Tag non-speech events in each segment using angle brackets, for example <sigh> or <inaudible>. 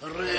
Lăudat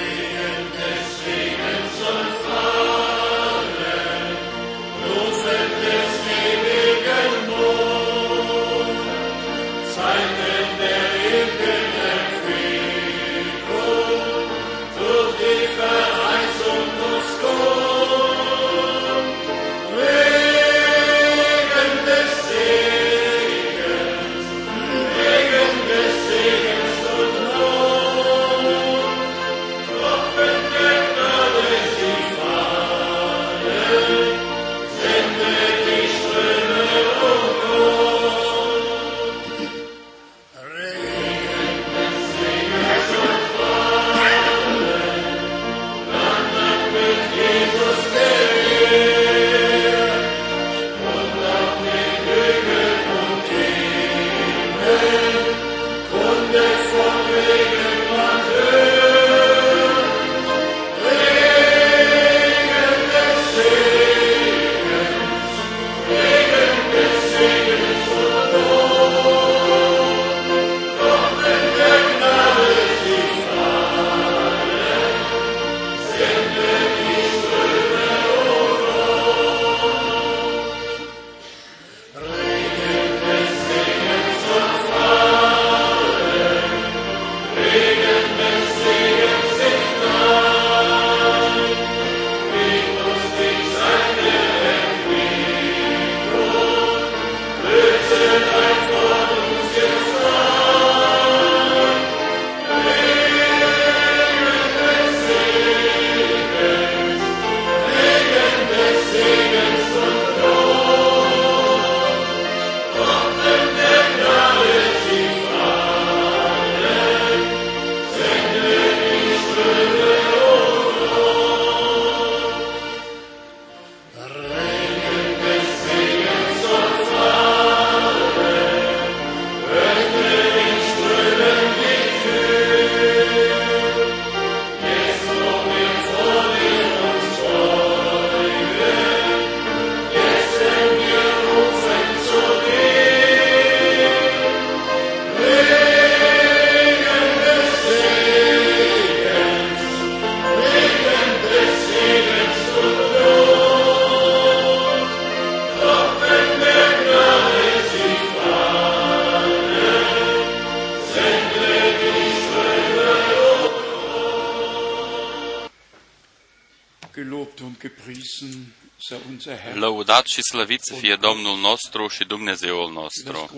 și slăvit să fie Domnul nostru și Dumnezeul nostru.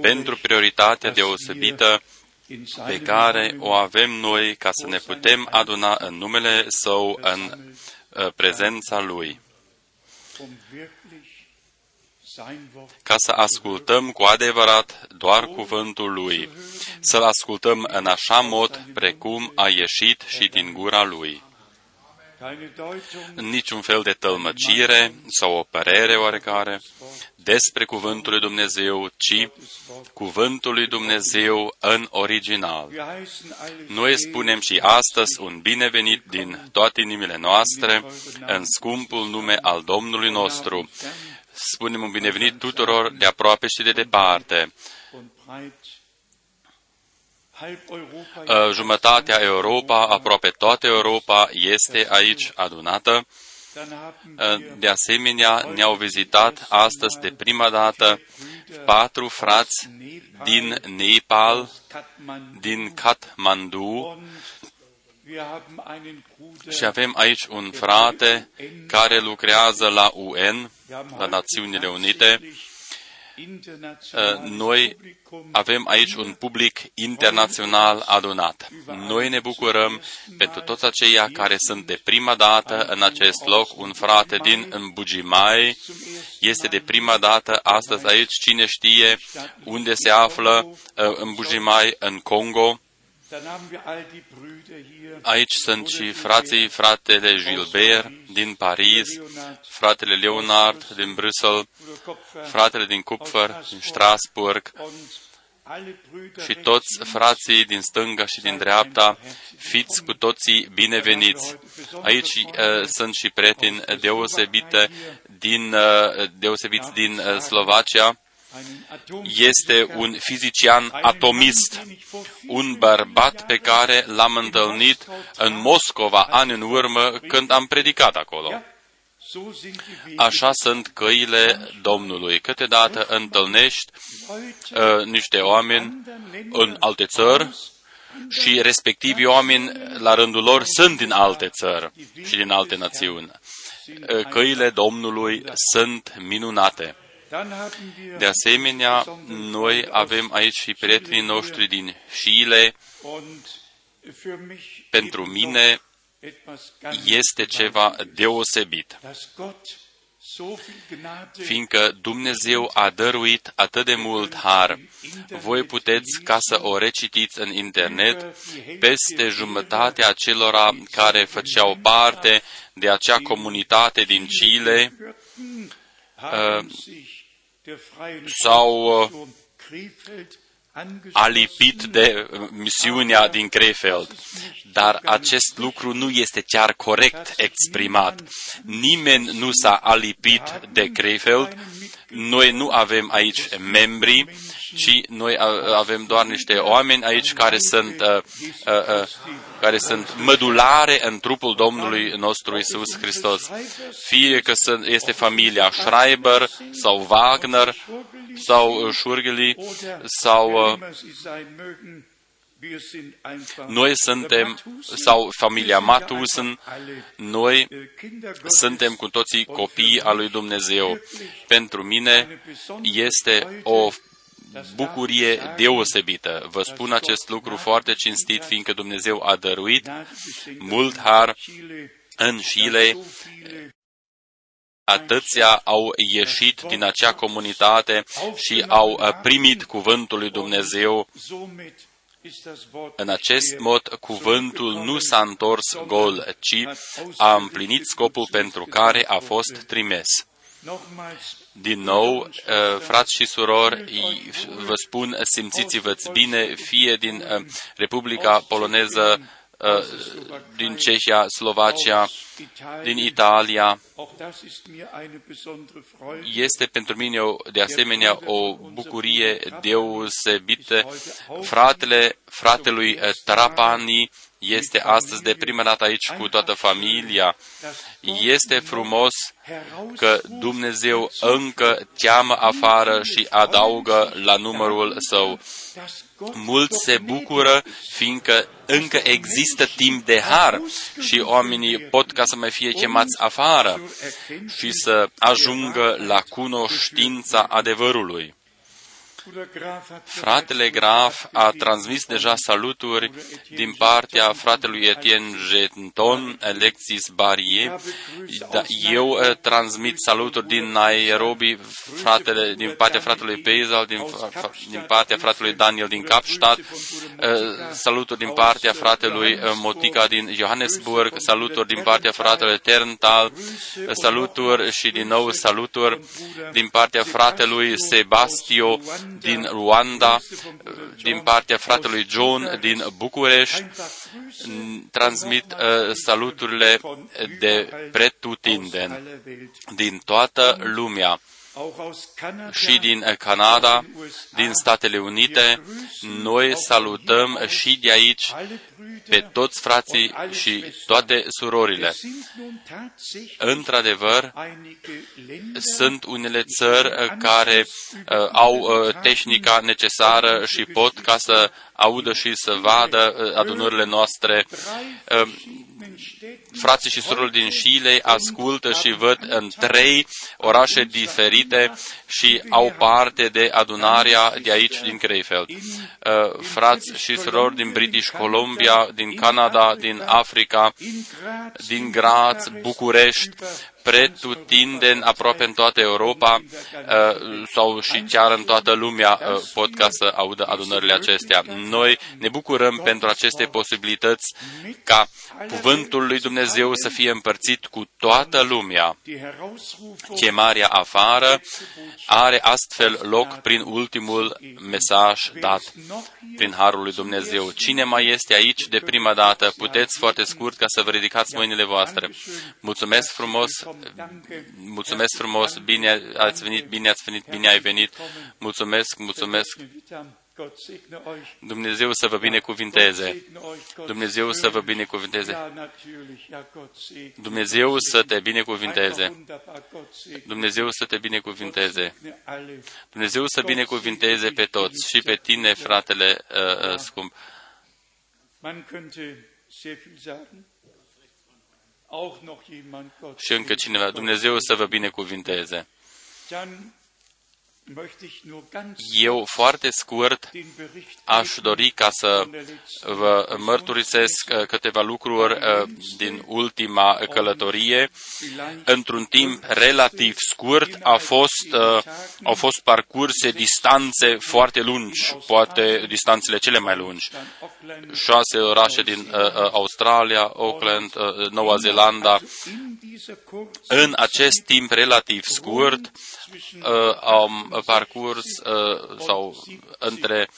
Pentru prioritatea deosebită pe care o avem noi ca să ne putem aduna în numele Său în uh, prezența Lui. Ca să ascultăm cu adevărat doar cuvântul Lui, să-L ascultăm în așa mod precum a ieșit și din gura Lui niciun fel de tălmăcire sau o părere oarecare despre Cuvântul lui Dumnezeu, ci Cuvântul lui Dumnezeu în original. Noi spunem și astăzi un binevenit din toate inimile noastre în scumpul nume al Domnului nostru. Spunem un binevenit tuturor de aproape și de departe Uh, jumătatea Europa, aproape toată Europa este aici adunată. Uh, de asemenea, ne-au vizitat astăzi de prima dată patru frați din Nepal, din Kathmandu, și avem aici un frate care lucrează la UN, la Națiunile Unite, Uh, noi avem aici un public internațional adunat. Noi ne bucurăm pentru toți aceia care sunt de prima dată în acest loc. Un frate din Bujimai este de prima dată astăzi aici. Cine știe unde se află uh, în Bujimai, în Congo? Aici sunt și frații, fratele Gilbert din Paris, fratele Leonard din Bruxelles, fratele din Kupfer, din Strasburg, și toți frații din stânga și din dreapta, fiți cu toții bineveniți. Aici uh, sunt și prieteni deosebite din, uh, deosebiți din uh, Slovacia, este un fizician atomist, un bărbat pe care l-am întâlnit în Moscova ani în urmă când am predicat acolo. Așa sunt căile Domnului. Câteodată întâlnești uh, niște oameni în alte țări și respectivii oameni, la rândul lor, sunt din alte țări și din alte națiuni. Uh, căile Domnului sunt minunate. De asemenea, noi avem aici și prietenii noștri din Chile. Pentru mine este ceva deosebit, fiindcă Dumnezeu a dăruit atât de mult har. Voi puteți, ca să o recitiți în internet, peste jumătatea celora care făceau parte de acea comunitate din Chile, uh, sau uh, alipit de misiunea din Krefeld. Dar acest lucru nu este chiar corect exprimat. Nimeni nu s-a alipit de Krefeld. Noi nu avem aici membri, ci noi avem doar niște oameni aici care sunt, uh, uh, uh, care sunt mădulare în trupul Domnului nostru Isus Hristos. Fie că este familia Schreiber sau Wagner sau Schurgeli sau uh, noi suntem, sau familia Matusen, noi suntem cu toții copii al lui Dumnezeu. Pentru mine este o bucurie deosebită. Vă spun acest lucru foarte cinstit, fiindcă Dumnezeu a dăruit mult har în Chile. Atâția au ieșit din acea comunitate și au primit cuvântul lui Dumnezeu în acest mod, cuvântul nu s-a întors gol, ci a împlinit scopul pentru care a fost trimis. Din nou, eh, frați și surori, vă spun, simțiți-vă bine, fie din eh, Republica Poloneză, eh, din Cehia, Slovacia, din Italia. Este pentru mine o, de asemenea o bucurie deosebită. Fratele, fratelui Trapani este astăzi de prima dată aici cu toată familia. Este frumos că Dumnezeu încă cheamă afară și adaugă la numărul său. Mulți se bucură fiindcă încă există timp de har și oamenii pot ca să mai fie chemați afară și să ajungă la cunoștința adevărului. Fratele Graf a transmis deja saluturi din partea fratelui Etienne Genton, Alexis Barie. Da, eu uh, transmit saluturi din Nairobi, fratele, din partea fratelui Peizal, din, din partea fratelui Daniel din Kapstadt, uh, saluturi din partea fratelui uh, Motica din Johannesburg, saluturi din partea fratelui Terntal, saluturi și din nou saluturi din partea fratelui Sebastio din Rwanda, din partea fratelui John din București, transmit uh, saluturile de pretutindeni din toată lumea și din Canada, din Statele Unite. Noi salutăm și de aici pe toți frații și toate surorile. Într-adevăr, sunt unele țări care uh, au uh, tehnica necesară și pot ca să audă și să vadă uh, adunările noastre. Uh, frații și surorile din Chile ascultă și văd în trei orașe diferite și au parte de adunarea de aici din Krefeld. Uh, frați și surori din British Columbia, din Canada, din Africa, din Graz, București, pretutindeni aproape în toată Europa uh, sau și chiar în toată lumea uh, pot ca să audă adunările acestea. Noi ne bucurăm pentru aceste posibilități ca cuvântul lui Dumnezeu să fie împărțit cu toată lumea. Chemarea afară are astfel loc prin ultimul mesaj dat prin Harul lui Dumnezeu. Cine mai este aici de prima dată, puteți foarte scurt ca să vă ridicați mâinile voastre. Mulțumesc frumos, Mulțumesc frumos, bine ați venit, bine ați venit, bine ai venit. Mulțumesc, mulțumesc. Dumnezeu să vă binecuvinteze. Dumnezeu să vă binecuvinteze. Dumnezeu să te binecuvinteze. Dumnezeu să te binecuvinteze. Dumnezeu să binecuvinteze pe toți și pe tine, fratele uh, uh, scump. Și încă cineva, Dumnezeu să vă binecuvinteze. Eu foarte scurt aș dori ca să vă mărturisesc uh, câteva lucruri uh, din ultima călătorie. Într-un timp relativ scurt a fost, uh, au fost parcurse distanțe foarte lungi, poate distanțele cele mai lungi. Șase orașe din Australia, Auckland, Noua Zeelandă. În acest timp relativ scurt, am parcurs uh, sau între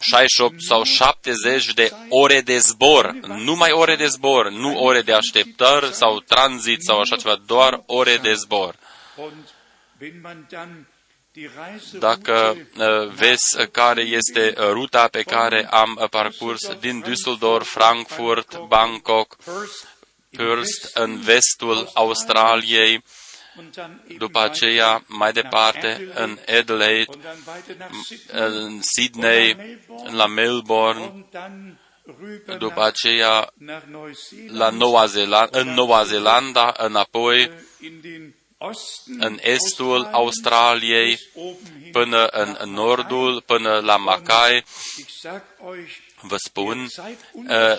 68 sau 70 de ore de zbor, numai ore de zbor, nu ore de așteptări sau tranzit sau așa ceva, doar ore de zbor. Dacă uh, vezi care este ruta pe care am parcurs din Düsseldorf, Frankfurt, Bangkok, Perth, în vestul Australiei, după aceea, mai departe, în Adelaide, în Sydney, la Melbourne, după aceea la Noua Zeelandă, în Noua Zeelandă, înapoi în estul Australiei, până în nordul, până la Mackay. Vă spun, uh,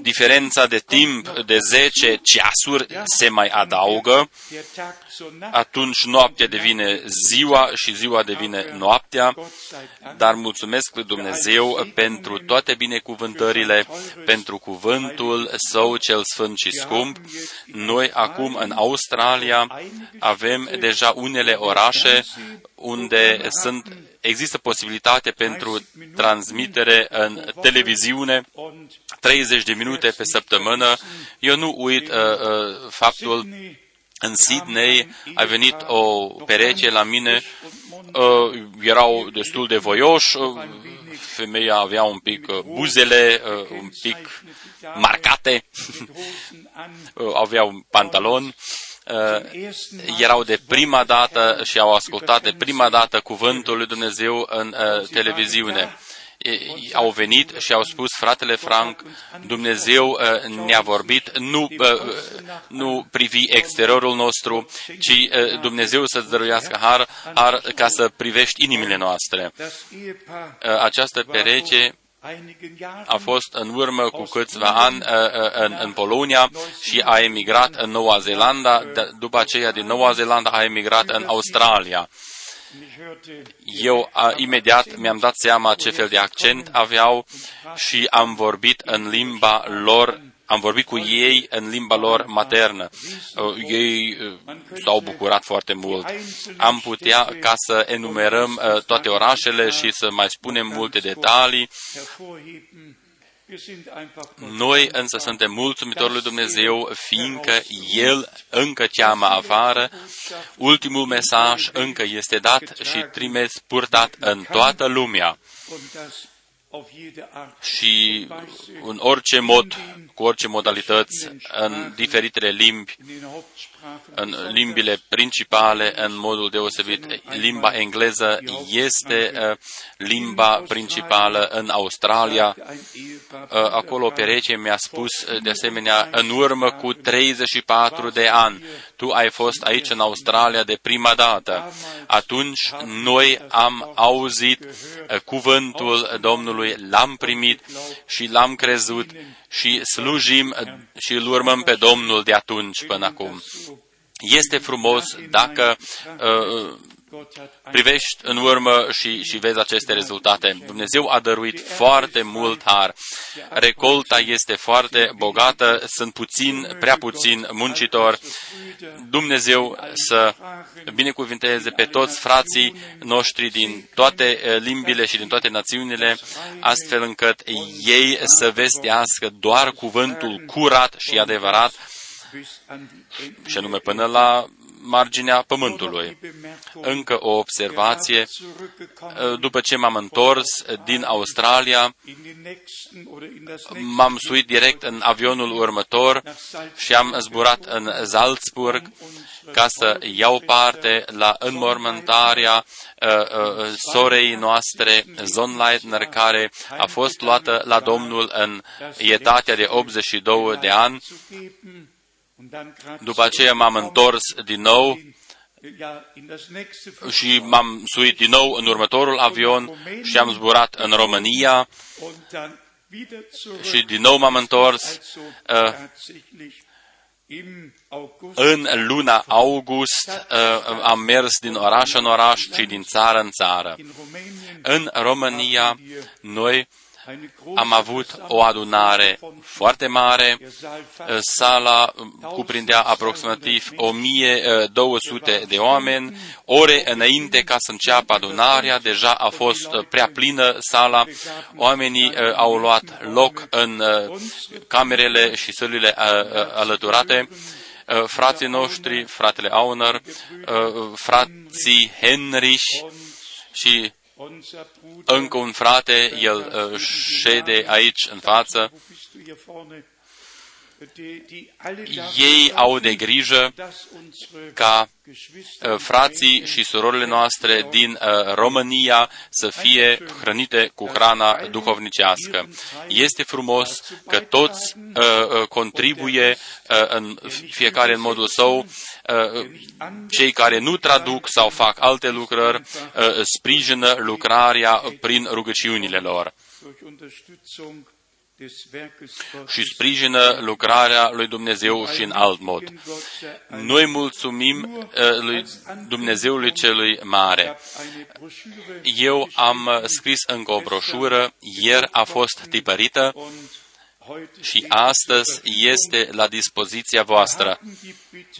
diferența de timp de 10 ceasuri se mai adaugă, atunci noaptea devine ziua și ziua devine noaptea, dar mulțumesc lui Dumnezeu pentru toate binecuvântările, pentru cuvântul său cel sfânt și scump. Noi acum în Australia avem deja unele orașe unde sunt există posibilitate pentru transmitere în televiziune 30 de minute pe săptămână. Eu nu uit uh, uh, faptul în Sydney a venit o pereche la mine, uh, erau destul de voioși, uh, femeia avea un pic uh, buzele, uh, un pic marcate, <laughs> uh, avea un pantalon, uh, erau de prima dată și au ascultat de prima dată cuvântul lui Dumnezeu în uh, televiziune au venit și au spus, fratele Frank, Dumnezeu uh, ne-a vorbit, nu, uh, nu privi exteriorul nostru, ci uh, Dumnezeu să-ți dăruiască har, har ca să privești inimile noastre. Această pereche a fost în urmă cu câțiva ani în, în Polonia și a emigrat în Noua Zeelandă, după aceea din Noua Zeelandă a emigrat în Australia. Eu a, imediat mi-am dat seama ce fel de accent aveau și am vorbit în limba lor, am vorbit cu ei în limba lor maternă. Uh, ei uh, s-au bucurat foarte mult. Am putea ca să enumerăm uh, toate orașele și să mai spunem multe detalii noi însă suntem mulțumitori lui Dumnezeu, fiindcă El încă cheamă afară, ultimul mesaj încă este dat și trimis purtat în toată lumea și în orice mod, cu orice modalități, în diferitele limbi, în limbile principale, în modul deosebit. Limba engleză este uh, limba principală în Australia. Uh, acolo pereche mi-a spus uh, de asemenea, în urmă cu 34 de ani, tu ai fost aici în Australia de prima dată. Atunci noi am auzit cuvântul Domnului, l-am primit și l-am crezut și slujim și îl urmăm pe Domnul de atunci până acum. Este frumos dacă uh, privești în urmă și, și vezi aceste rezultate. Dumnezeu a dăruit foarte mult har. Recolta este foarte bogată, sunt puțin, prea puțin muncitori. Dumnezeu să binecuvinteze pe toți frații noștri din toate eh, limbile și din toate națiunile, astfel încât ei să vestească doar cuvântul curat și adevărat și anume până la marginea pământului. Încă o observație, după ce m-am întors din Australia, m-am suit direct în avionul următor și am zburat în Salzburg ca să iau parte la înmormântarea uh, uh, sorei noastre, Zonleitner, care a fost luată la Domnul în etatea de 82 de ani după aceea m-am întors din nou și m-am suit din nou în următorul avion și am zburat în România și din nou m-am întors uh, în luna august uh, am mers din oraș în oraș și din țară în țară. În România noi am avut o adunare foarte mare. Sala cuprindea aproximativ 1200 de oameni. Ore înainte ca să înceapă adunarea, deja a fost prea plină sala. Oamenii uh, au luat loc în uh, camerele și sălile uh, alăturate frații noștri, fratele Auner, frații Henrich și încă un frate, el uh, șede aici în față. Ei au de grijă ca uh, frații și surorile noastre din uh, România să fie hrănite cu hrana duhovnicească. Este frumos că toți contribuie în fiecare în modul său Uh, cei care nu traduc sau fac alte lucrări uh, sprijină lucrarea prin rugăciunile lor și sprijină lucrarea lui Dumnezeu și în alt mod. Noi mulțumim uh, lui Dumnezeului celui mare. Eu am scris încă o broșură, ieri a fost tipărită și astăzi este la dispoziția voastră.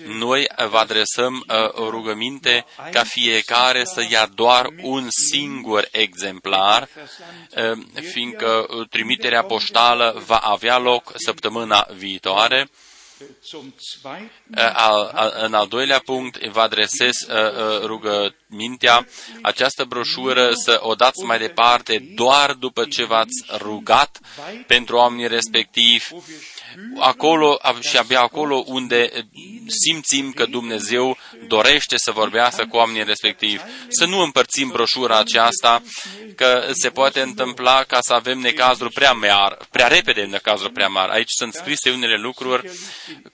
Noi vă adresăm uh, o rugăminte ca fiecare să ia doar un singur exemplar, uh, fiindcă trimiterea poștală va avea loc săptămâna viitoare în al doilea punct vă adresez uh, uh, rugămintea, această broșură să o dați mai departe doar după ce v-ați rugat pentru oamenii respectivi acolo și abia acolo unde simțim că Dumnezeu dorește să vorbească cu oamenii respectivi. Să nu împărțim broșura aceasta, că se poate întâmpla ca să avem necazuri prea mari, prea repede necazuri prea mari. Aici sunt scrise unele lucruri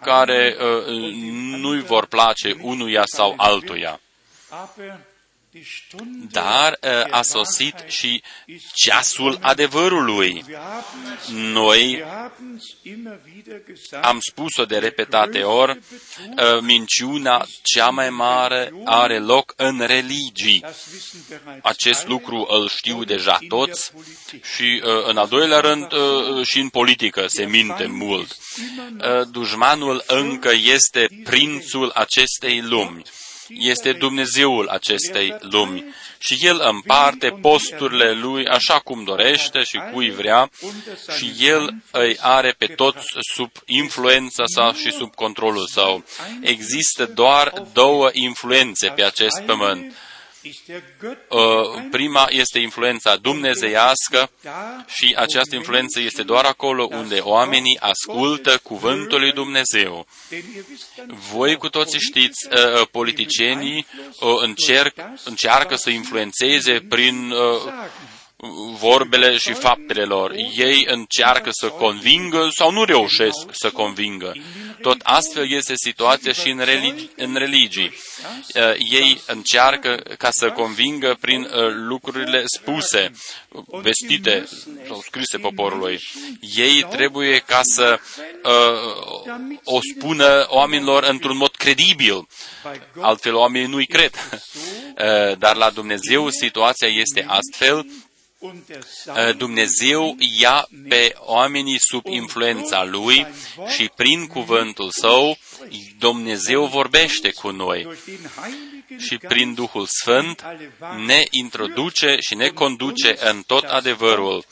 care uh, nu-i vor place unuia sau altuia. Dar uh, a sosit și ceasul adevărului. Noi am spus-o de repetate ori, uh, minciuna cea mai mare are loc în religii. Acest lucru îl știu deja toți și, uh, în al doilea rând, și în politică se minte mult. Dușmanul încă este prințul acestei lumi este Dumnezeul acestei lumi. Și El împarte posturile Lui. Așa cum dorește și cui vrea și El îi are pe toți sub influența sa și sub controlul său. Există doar două influențe pe acest pământ. Uh, prima este influența dumnezeiască și această influență este doar acolo unde oamenii ascultă cuvântul lui Dumnezeu. Voi cu toții știți, uh, politicienii uh, încerc, încearcă să influențeze prin vorbele și faptele lor. Ei încearcă să convingă sau nu reușesc să convingă. Tot astfel este situația și în, religi- în religii. Uh, ei încearcă ca să convingă prin uh, lucrurile spuse, vestite sau scrise poporului. Ei trebuie ca să uh, o spună oamenilor într-un mod credibil. Altfel oamenii nu-i cred. Uh, dar la Dumnezeu situația este astfel Eh, Dumnezeu ia pe oamenii sub influența Lui și prin cuvântul Său Dumnezeu vorbește cu noi. Și prin Duhul Sfânt ne introduce și ne conduce în tot adevărul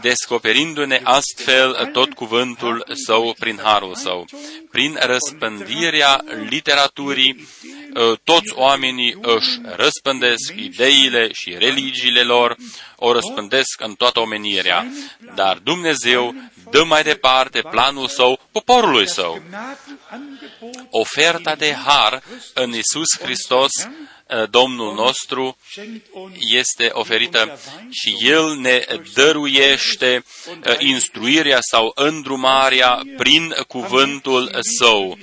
descoperindu-ne astfel tot cuvântul său prin harul său. Prin răspândirea literaturii, ă, toți oamenii își răspândesc ideile și religiile lor, o răspândesc în toată omenirea, dar Dumnezeu dă mai departe planul său poporului său. Oferta de har în Isus Hristos Uh, Domnul nostru este oferită și El ne dăruiește uh, instruirea sau îndrumarea prin cuvântul Său.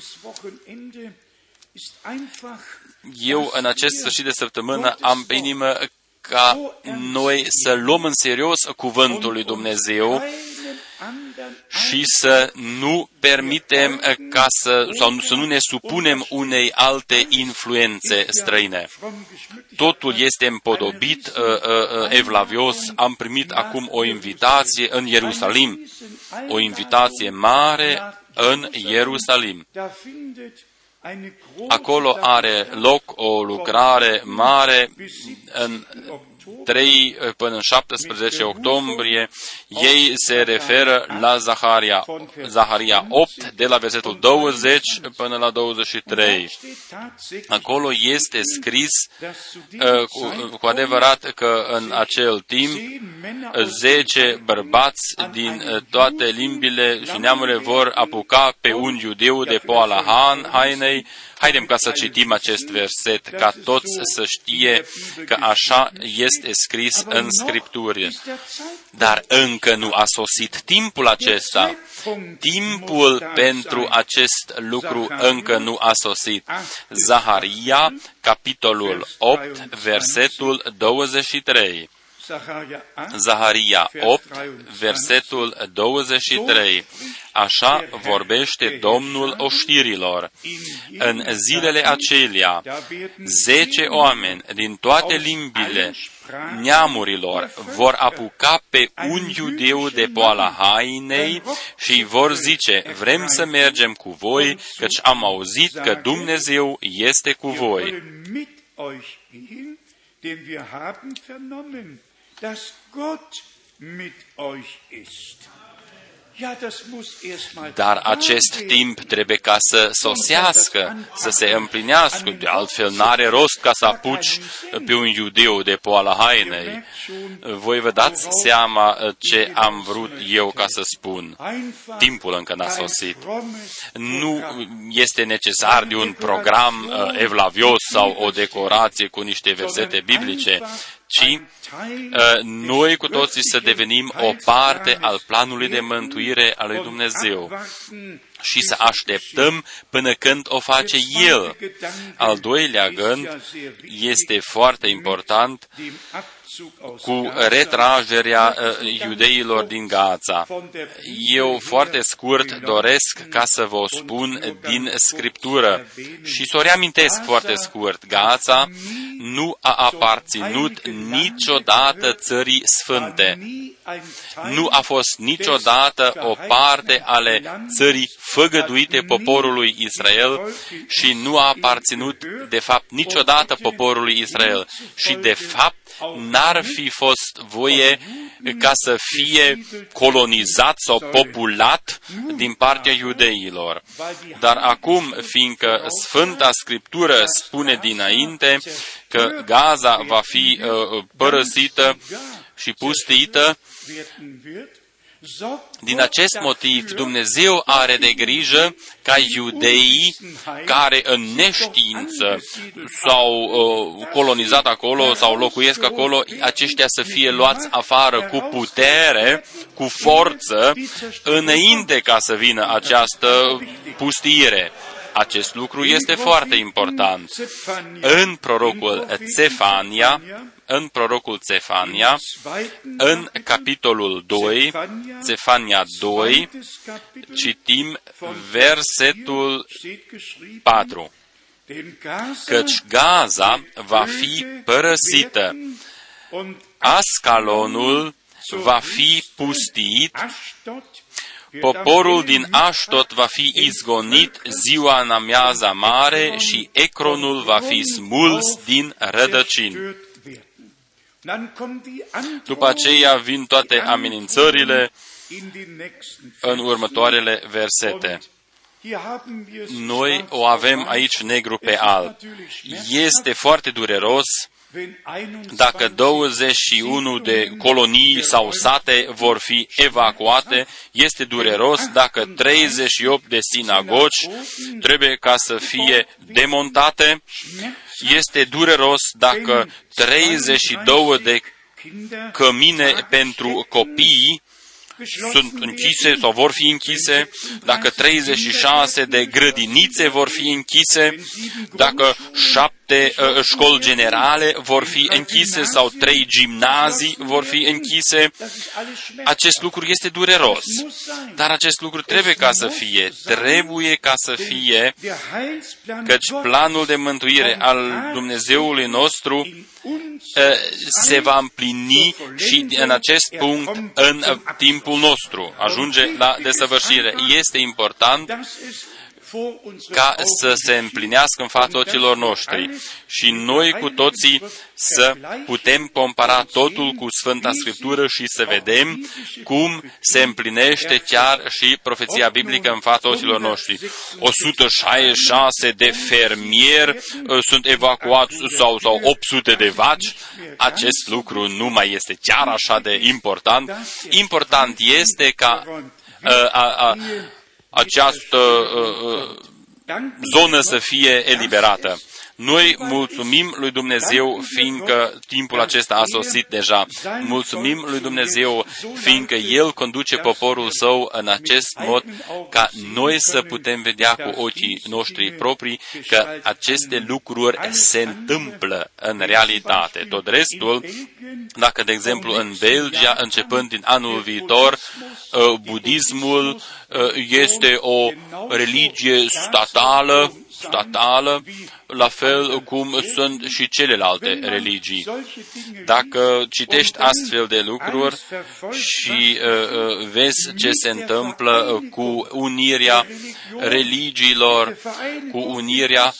Eu, în acest sfârșit de săptămână, am pe inimă ca noi să luăm în serios cuvântul lui Dumnezeu și să nu permitem ca să, sau să nu ne supunem unei alte influențe străine. Totul este împodobit, uh, uh, uh, evlavios. Am primit acum o invitație în Ierusalim, o invitație mare în Ierusalim. Acolo are loc o lucrare mare în 3 până în 17 octombrie, ei se referă la Zaharia, Zaharia 8, de la versetul 20 până la 23. Acolo este scris uh, cu, cu adevărat că în acel timp 10 bărbați din uh, toate limbile și neamurile vor apuca pe un iudeu de poala Han, hainei, Haidem ca să citim acest verset, ca toți să știe că așa este scris în Scripturi. Dar încă nu a sosit timpul acesta. Timpul pentru acest lucru încă nu a sosit. Zaharia, capitolul 8, versetul 23. Zaharia 8, versetul 23. Așa vorbește Domnul oștirilor. În zilele acelea, zece oameni din toate limbile neamurilor vor apuca pe un iudeu de poala hainei și vor zice, vrem să mergem cu voi, căci am auzit că Dumnezeu este cu voi dass Gott mit euch ist. Dar acest timp trebuie ca să sosească, să se împlinească, de altfel n-are rost ca să apuci pe un iudeu de poala hainei. Voi vă dați seama ce am vrut eu ca să spun. Timpul încă n-a sosit. Nu este necesar de un program uh, evlavios sau o decorație cu niște versete biblice, ci uh, noi cu toții să devenim o parte al planului de mântuire al lui Dumnezeu și să așteptăm până când o face El. Al doilea gând este foarte important cu retragerea uh, iudeilor din Gaza. Eu foarte scurt doresc ca să vă spun din Scriptură și să o reamintesc foarte scurt. Gaza nu a aparținut niciodată țării sfânte. Nu a fost niciodată o parte ale țării făgăduite poporului Israel și nu a aparținut, de fapt, niciodată poporului Israel. Și, de fapt, n-ar fi fost voie ca să fie colonizat sau populat din partea iudeilor. Dar acum, fiindcă Sfânta Scriptură spune dinainte că Gaza va fi uh, părăsită și pustită, din acest motiv, Dumnezeu are de grijă ca iudeii care în neștiință s-au uh, colonizat acolo sau locuiesc acolo, aceștia să fie luați afară cu putere, cu forță, înainte ca să vină această pustire. Acest lucru este foarte important. În prorocul Cefania, în prorocul Cefania, în capitolul 2, Cefania 2, citim versetul 4. Căci Gaza va fi părăsită, Ascalonul va fi pustit, Poporul din Aștot va fi izgonit ziua în amiaza mare și Ecronul va fi smuls din rădăcini. După aceea vin toate amenințările în următoarele versete. Noi o avem aici negru pe alb. Este foarte dureros dacă 21 de colonii sau sate vor fi evacuate, este dureros. Dacă 38 de sinagogi trebuie ca să fie demontate, este dureros. Dacă 32 de cămine pentru copii sunt închise sau vor fi închise, dacă 36 de grădinițe vor fi închise, dacă șapte uh, școli generale vor fi închise sau trei gimnazii vor fi închise, acest lucru este dureros. Dar acest lucru trebuie ca să fie, trebuie ca să fie, căci planul de mântuire al Dumnezeului nostru se va împlini și în acest punct în timpul nostru. Ajunge la desăvârșire. Este important ca să se împlinească în fața ochilor noștri și noi cu toții să putem compara totul cu Sfânta Scriptură și să vedem cum se împlinește chiar și profeția biblică în fața ochilor noștri. 166 de fermieri uh, sunt evacuați sau, sau 800 de vaci. Acest lucru nu mai este chiar așa de important. Important este ca uh, a, a, această uh, uh, zonă să fie eliberată. Noi mulțumim lui Dumnezeu fiindcă timpul acesta a sosit deja. Mulțumim lui Dumnezeu fiindcă El conduce poporul său în acest mod ca noi să putem vedea cu ochii noștri proprii că aceste lucruri se întâmplă în realitate. Tot restul, dacă de exemplu în Belgia, începând din anul viitor, uh, budismul uh, este o religie statală, statală, la fel cum sunt și celelalte religii. Dacă citești astfel de lucruri și uh, uh, vezi ce se întâmplă cu unirea religiilor, cu unirea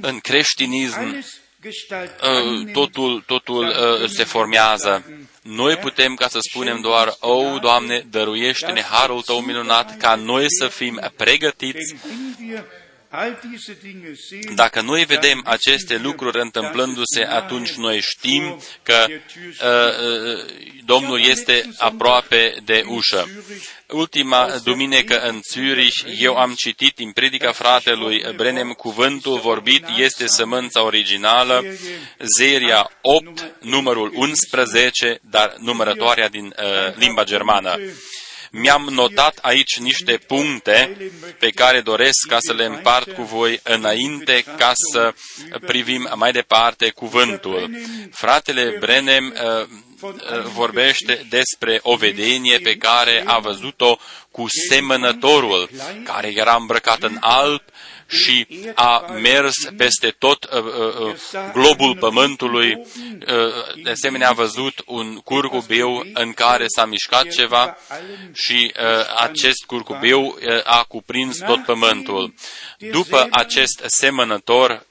în creștinism, uh, totul, totul uh, se formează. Noi putem ca să spunem doar, O, Doamne, dăruiește-ne harul Tău minunat ca noi să fim pregătiți dacă noi vedem aceste lucruri întâmplându-se, atunci noi știm că uh, uh, Domnul este aproape de ușă. Ultima duminică în Zürich, eu am citit din predica fratelui Brenem, cuvântul vorbit este sămânța originală, Zeria 8, numărul 11, dar numărătoarea din uh, limba germană. Mi-am notat aici niște puncte pe care doresc ca să le împart cu voi înainte ca să privim mai departe cuvântul. Fratele Brenem uh, uh, vorbește despre o vedenie pe care a văzut-o cu semănătorul, care era îmbrăcat în alb și a mers peste tot uh, uh, uh, globul pământului. Uh, de asemenea, a văzut un curcubeu în care s-a mișcat ceva și uh, acest curcubeu uh, a cuprins tot pământul. După acest semănător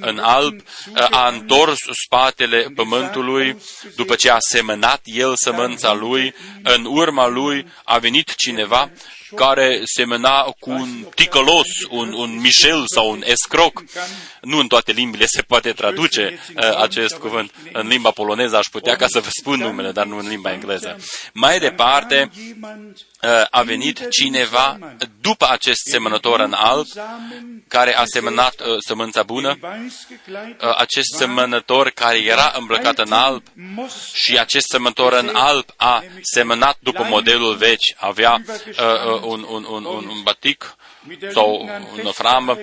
în alb, uh, a întors spatele pământului, după ce a semănat el sămânța lui, în urma lui a venit cineva care semăna cu un ticălos, un, un Michel sau un escroc. Nu în toate limbile se poate traduce uh, acest cuvânt. În limba poloneză aș putea ca să vă spun numele, dar nu în limba engleză. Mai departe, uh, a venit cineva după acest semănător în alb, care a semănat uh, sămânța bună, uh, acest semănător care era îmbrăcat în alb și acest semănător în alb a semănat după modelul vechi, avea uh, uh un, un, un, un, un batic sau un framă,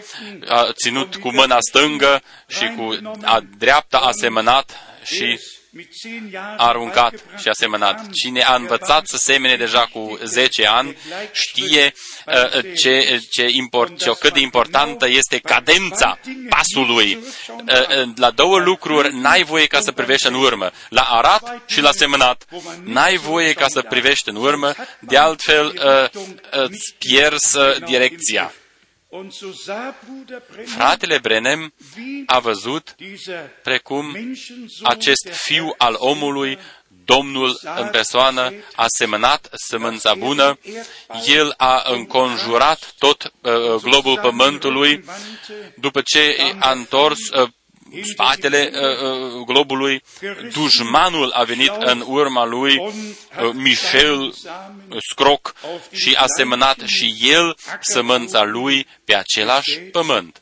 a ținut cu mâna stângă și cu a dreapta a semănat și a aruncat și a semănat. Cine a învățat să semene deja cu 10 ani știe uh, ce, ce import, ce, cât de importantă este cadența pasului. Uh, uh, la două lucruri n-ai voie ca să privești în urmă. La arat și la semănat. N-ai voie ca să privești în urmă, de altfel îți pierzi direcția. Fratele Brenem a văzut precum acest fiu al omului Domnul în persoană a semănat sămânța bună, El a înconjurat tot uh, globul pământului, după ce a întors uh, spatele uh, uh, globului, dușmanul a venit în urma lui, uh, Michel Scroc, și a semănat și el sămânța lui pe același pământ.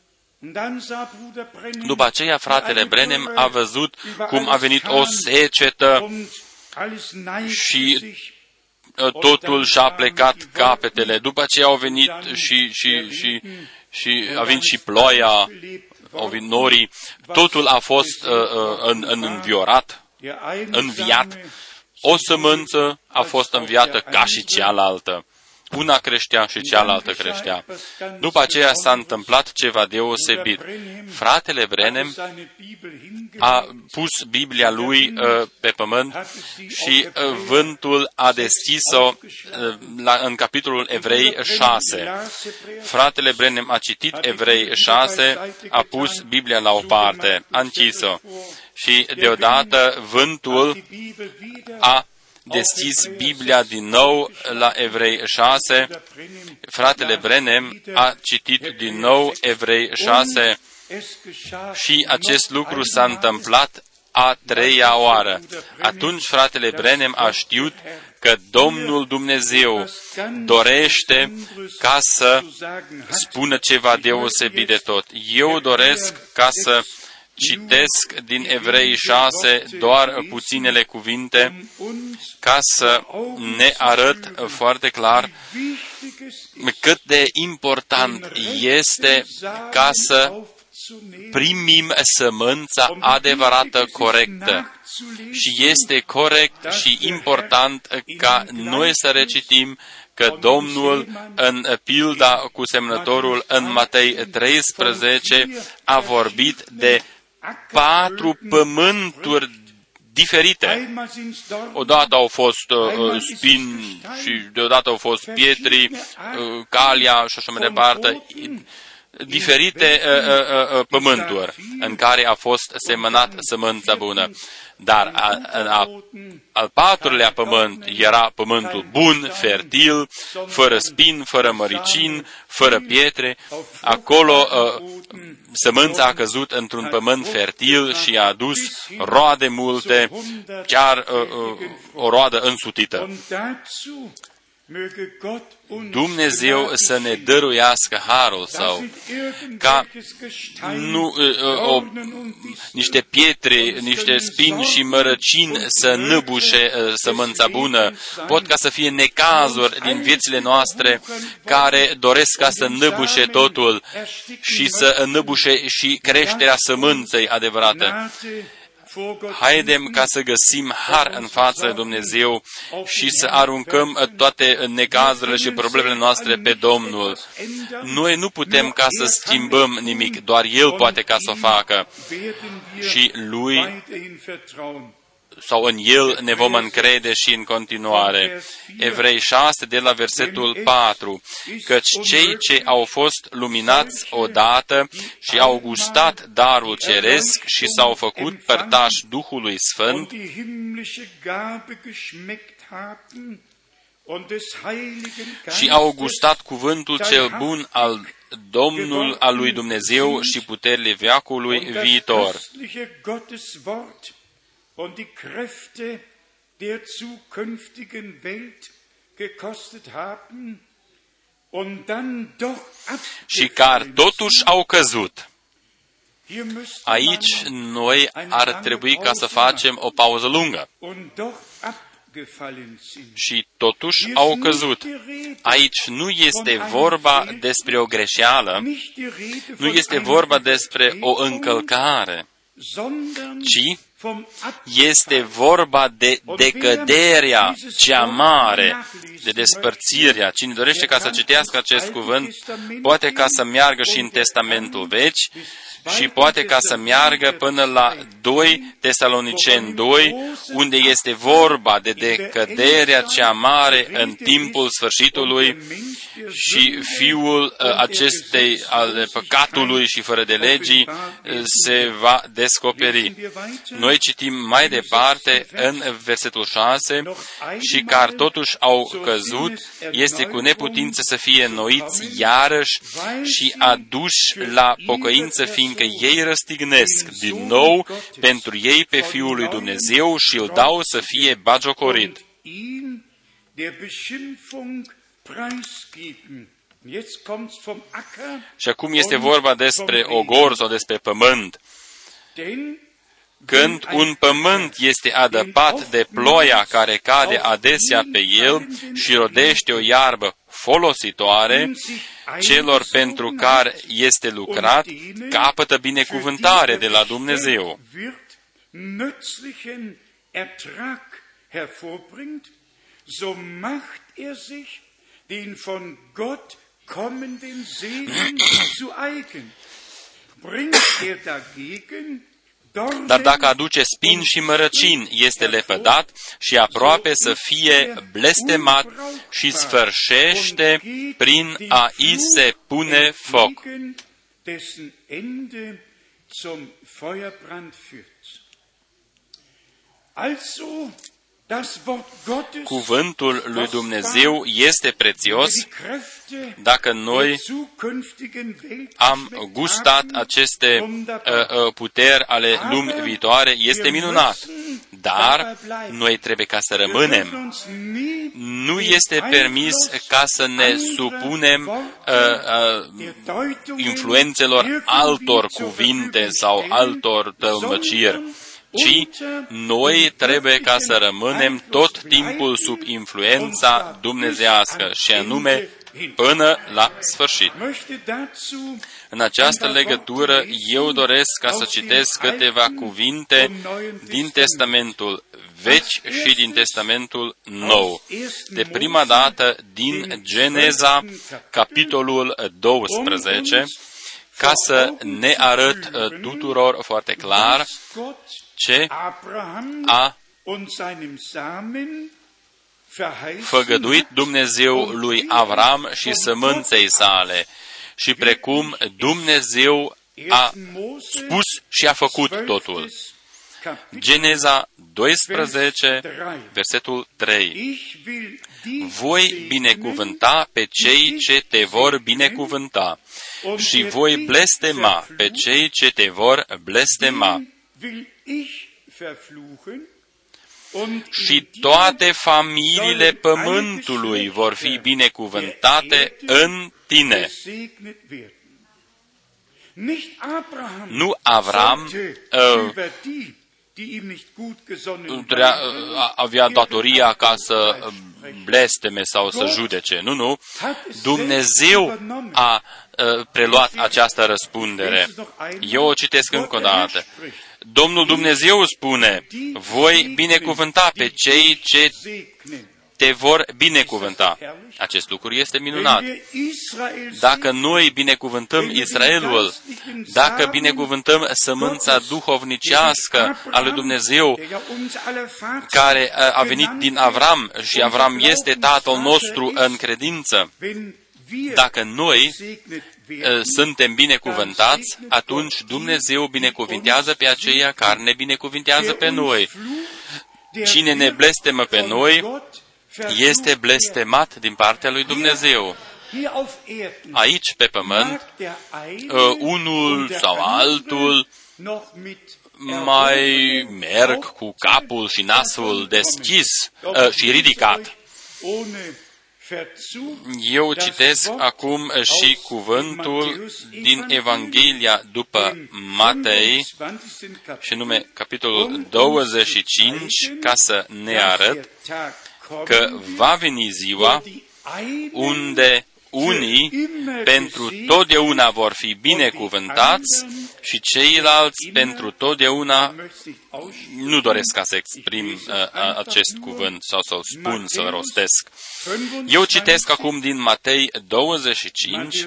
După aceea, fratele Brenem a văzut cum a venit o secetă și totul și-a plecat capetele. După aceea au venit și, și, și, și a venit și ploaia, au venit norii. Totul a fost uh, uh, în, în înviorat, înviat. O sămânță a fost înviată ca și cealaltă. Una creștea și cealaltă creștea. După aceea s-a întâmplat ceva deosebit. Fratele Brenem a pus Biblia lui uh, pe pământ și uh, vântul a deschis-o uh, la, în capitolul Evrei 6. Fratele Brenem a citit Evrei 6, a pus Biblia la o parte, a închis-o și deodată vântul a deschis Biblia din nou la Evrei 6. Fratele Brenem a citit din nou Evrei 6 și acest lucru s-a întâmplat a treia oară. Atunci fratele Brenem a știut că Domnul Dumnezeu dorește ca să spună ceva deosebit de tot. Eu doresc ca să citesc din Evrei 6 doar puținele cuvinte ca să ne arăt foarte clar cât de important este ca să primim sămânța adevărată, corectă. Și este corect și important ca noi să recitim că Domnul în pilda cu semnătorul în Matei 13 a vorbit de patru pământuri diferite. Odată au fost uh, spini și deodată au fost pietri, uh, calia și așa mai departe, diferite uh, uh, uh, pământuri în care a fost semănat sămânța bună. Dar a, a, al patrulea pământ era pământul bun, fertil, fără spin, fără măricin, fără pietre. Acolo uh, sămânța a căzut într-un pământ fertil și a adus roade multe, chiar uh, uh, o roadă însutită. Dumnezeu să ne dăruiască harul său, ca nu, o, niște pietre, niște spini și mărăcini să năbușe sămânța bună, pot ca să fie necazuri din viețile noastre care doresc ca să năbușe totul și să năbușe și creșterea sămânței adevărate. Haidem ca să găsim har în fața lui Dumnezeu și să aruncăm toate necazurile și problemele noastre pe Domnul. Noi nu putem ca să schimbăm nimic, doar El poate ca să o facă. Și Lui sau în El ne vom încrede și în continuare. Evrei 6, de la versetul 4, căci cei ce au fost luminați odată și au gustat darul ceresc și s-au făcut părtași Duhului Sfânt, și au gustat cuvântul cel bun al Domnul al lui Dumnezeu și puterile veacului viitor und die Kräfte der zukünftigen Welt gekostet haben und dann doch Și care totuși au căzut. Aici noi ar trebui ca să facem o pauză lungă. Și totuși au căzut. Aici nu este vorba despre o greșeală, nu este vorba despre o încălcare, ci este vorba de decăderea cea mare, de despărțirea. Cine dorește ca să citească acest cuvânt, poate ca să meargă și în Testamentul Vechi și poate ca să meargă până la 2 Tesaloniceni 2, unde este vorba de decăderea cea mare în timpul sfârșitului și fiul uh, acestei al păcatului și fără de legii uh, se va descoperi. Noi citim mai departe în versetul 6 și care totuși au căzut, este cu neputință să fie noiți iarăși și aduși la pocăință, fiindcă ei răstignesc din nou pentru ei pe Fiul lui Dumnezeu și îl dau să fie bagiocorit. Și acum este vorba despre ogor sau despre pământ. Când un pământ este adăpat de ploia care cade adesea pe el și rodește o iarbă folositoare, celor pentru care este lucrat, capătă binecuvântare de la Dumnezeu. so macht er sich den von Gott kommenden Segen <clears throat> zu eigen. Bringt er dagegen dar dacă aduce spin și mărăcin, este lepădat și aproape să fie blestemat și sfârșește prin a i se pune foc. Also, Cuvântul lui Dumnezeu este prețios dacă noi am gustat aceste uh, uh, puteri ale lumii viitoare, este minunat. Dar noi trebuie ca să rămânem. Nu este permis ca să ne supunem uh, uh, influențelor altor cuvinte sau altor tălmăciri ci noi trebuie ca să rămânem tot timpul sub influența dumnezească și anume până la sfârșit. În această legătură, eu doresc ca să citesc câteva cuvinte din Testamentul Vechi și din Testamentul Nou. De prima dată din Geneza, capitolul 12, ca să ne arăt uh, tuturor foarte clar ce a făgăduit Dumnezeu lui Avram și sămânței sale și precum Dumnezeu a spus și a făcut totul. Geneza 12, versetul 3. Voi binecuvânta pe cei ce te vor binecuvânta și voi blestema pe cei ce te vor blestema și toate familiile pământului vor fi binecuvântate în tine. Nu Avram uh, avea datoria ca să blesteme sau să judece. Nu, nu. Dumnezeu a uh, preluat această răspundere. Eu o citesc încă o dată. Domnul Dumnezeu spune, voi binecuvânta pe cei ce te vor binecuvânta. Acest lucru este minunat. Dacă noi binecuvântăm Israelul, dacă binecuvântăm sămânța duhovnicească a lui Dumnezeu, care a venit din Avram și Avram este tatăl nostru în credință, dacă noi Eh, suntem binecuvântați, atunci Dumnezeu binecuvintează pe aceia care ne binecuvintează pe noi. Cine ne blestemă pe noi, este blestemat din partea lui Dumnezeu. Aici, pe pământ, eh, unul sau altul mai merg cu capul și nasul deschis eh, și ridicat eu citesc acum și cuvântul din Evanghelia după Matei, și nume capitolul 25, ca să ne arăt că va veni ziua unde unii pentru totdeauna vor fi binecuvântați și ceilalți pentru totdeauna nu doresc ca să exprim uh, acest cuvânt sau să-l spun, să-l rostesc. Eu citesc acum din Matei 25,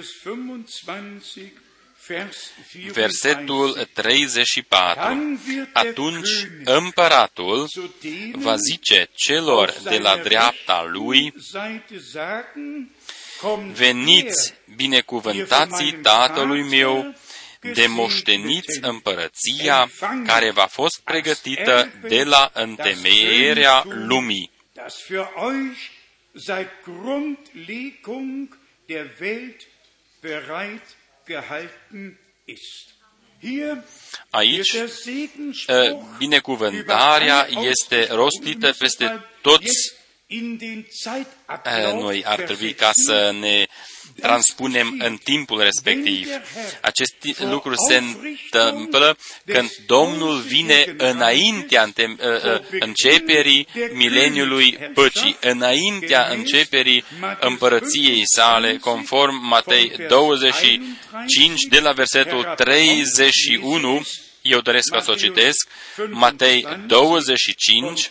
versetul 34. Atunci împăratul va zice celor de la dreapta lui, Veniți, binecuvântații tatălui meu, de moșteniți împărăția care v-a fost pregătită de la întemeierea lumii. seit Grundlegung der Welt bereit gehalten ist. Aici, ă, binecuvântarea este rostită peste toți noi ar trebui ca să ne transpunem în timpul respectiv. Acest lucru se întâmplă când Domnul vine înaintea începerii mileniului păcii, înaintea începerii împărăției sale, conform Matei 25 de la versetul 31 eu doresc ca să o citesc, Matei 25,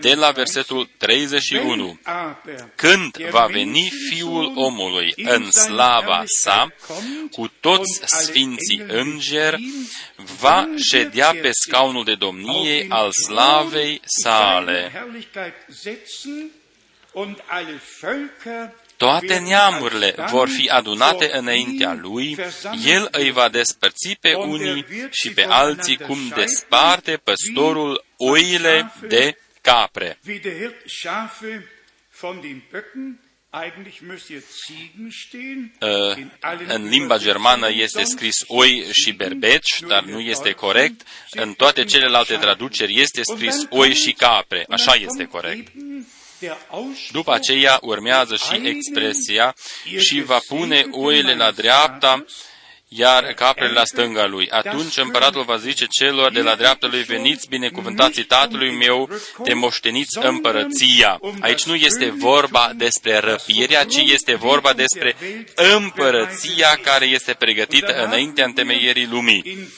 de la versetul 31. Când va veni Fiul omului în slava sa, cu toți sfinții îngeri, va ședea pe scaunul de domnie al slavei sale toate neamurile vor fi adunate înaintea lui, el îi va despărți pe unii și pe alții cum desparte păstorul oile de capre. În limba germană este scris oi și berbeci, dar nu este corect. În toate celelalte traduceri este scris oi și capre. Așa este corect. După aceea urmează și expresia și va pune oile la dreapta, iar caprele la stânga lui. Atunci împăratul va zice celor de la dreapta lui, veniți binecuvântații tatălui meu, de moșteniți împărăția. Aici nu este vorba despre răpirea, ci este vorba despre împărăția care este pregătită înaintea întemeierii lumii.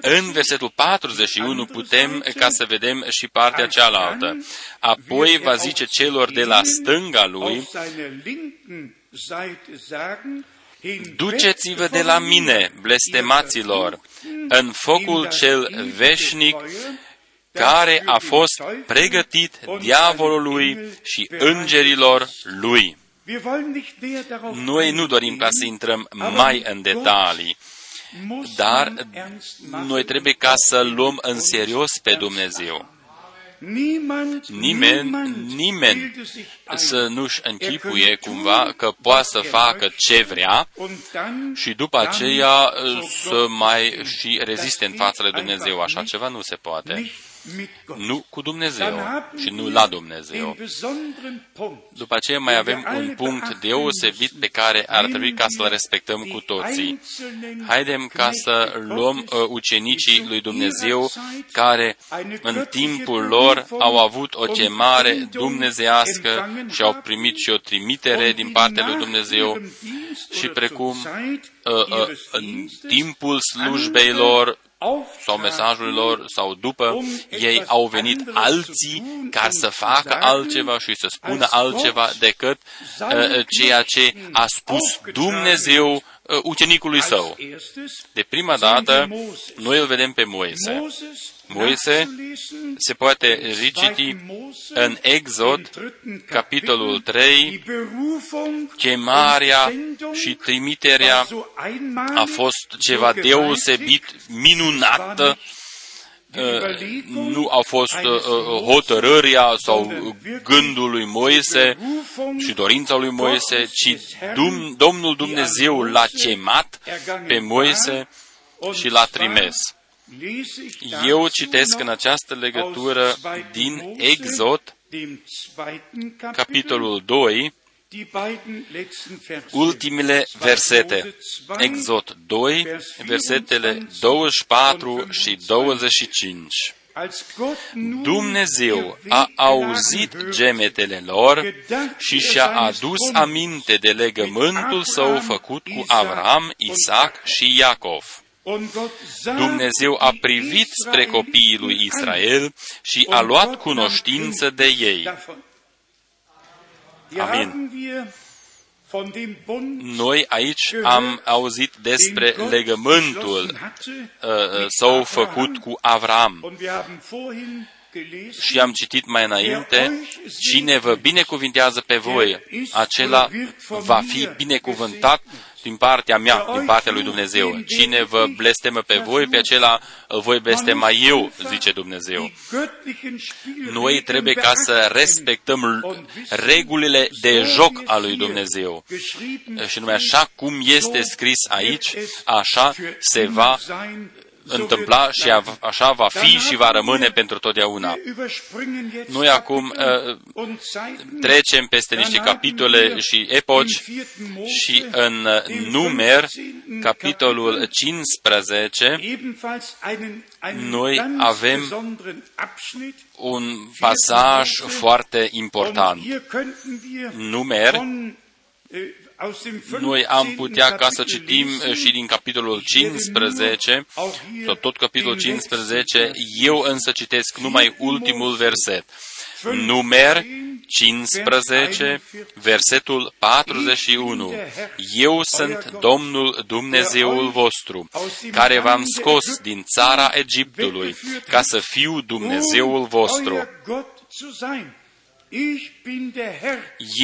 În versetul 41 putem ca să vedem și partea cealaltă. Apoi va zice celor de la stânga lui, Duceți-vă de la mine, blestemaților, în focul cel veșnic care a fost pregătit diavolului și îngerilor lui. Noi nu dorim ca să intrăm mai în detalii, dar noi trebuie ca să luăm în serios pe Dumnezeu. Nimeni, nimeni să nu-și închipuie cumva că poate să facă ce vrea și după aceea să mai și reziste în fața lui Dumnezeu. Așa ceva nu se poate nu cu Dumnezeu și nu la Dumnezeu. După aceea mai avem un punct deosebit pe care ar trebui ca să-l respectăm cu toții. Haidem ca să luăm uh, ucenicii lui Dumnezeu care în timpul lor au avut o chemare dumnezească și au primit și o trimitere din partea lui Dumnezeu și precum uh, uh, în timpul slujbei lor sau mesajul lor sau după, ei au venit alții ca să facă altceva și să spună altceva decât uh, ceea ce a spus Dumnezeu uh, ucenicului său. De prima dată, noi îl vedem pe Moise. Moise se poate reciti în Exod, capitolul 3, chemarea și trimiterea a fost ceva deosebit minunată, uh, nu a fost uh, uh, hotărârea sau gândul lui Moise și dorința lui Moise, ci Domnul Dumnezeu l-a chemat pe Moise și l-a trimis. Eu citesc în această legătură din Exod, capitolul 2, ultimele versete. Exod 2, versetele 24 și 25. Dumnezeu a auzit gemetele lor și și-a adus aminte de legământul său făcut cu Avram, Isaac și Iacov. Dumnezeu a privit spre copiii lui Israel și a luat cunoștință de ei. Amin. Noi aici am auzit despre legământul uh, său făcut cu Avram. Și am citit mai înainte, cine vă binecuvintează pe voi, acela va fi binecuvântat din partea mea, din partea lui Dumnezeu. Cine vă blestemă pe voi, pe acela îl voi blestema eu, zice Dumnezeu. Noi trebuie ca să respectăm regulile de joc al lui Dumnezeu. Și numai așa cum este scris aici, așa se va întâmpla și așa va fi și va rămâne pentru totdeauna. Noi acum uh, trecem peste niște capitole și epoci și în numer, capitolul 15, noi avem un pasaj foarte important. Numer noi am putea ca să citim eh, și din capitolul 15, sau tot capitolul 15, eu însă citesc numai ultimul verset. Numer 15, versetul 41. Eu sunt Domnul Dumnezeul vostru, care v-am scos din țara Egiptului, ca să fiu Dumnezeul vostru.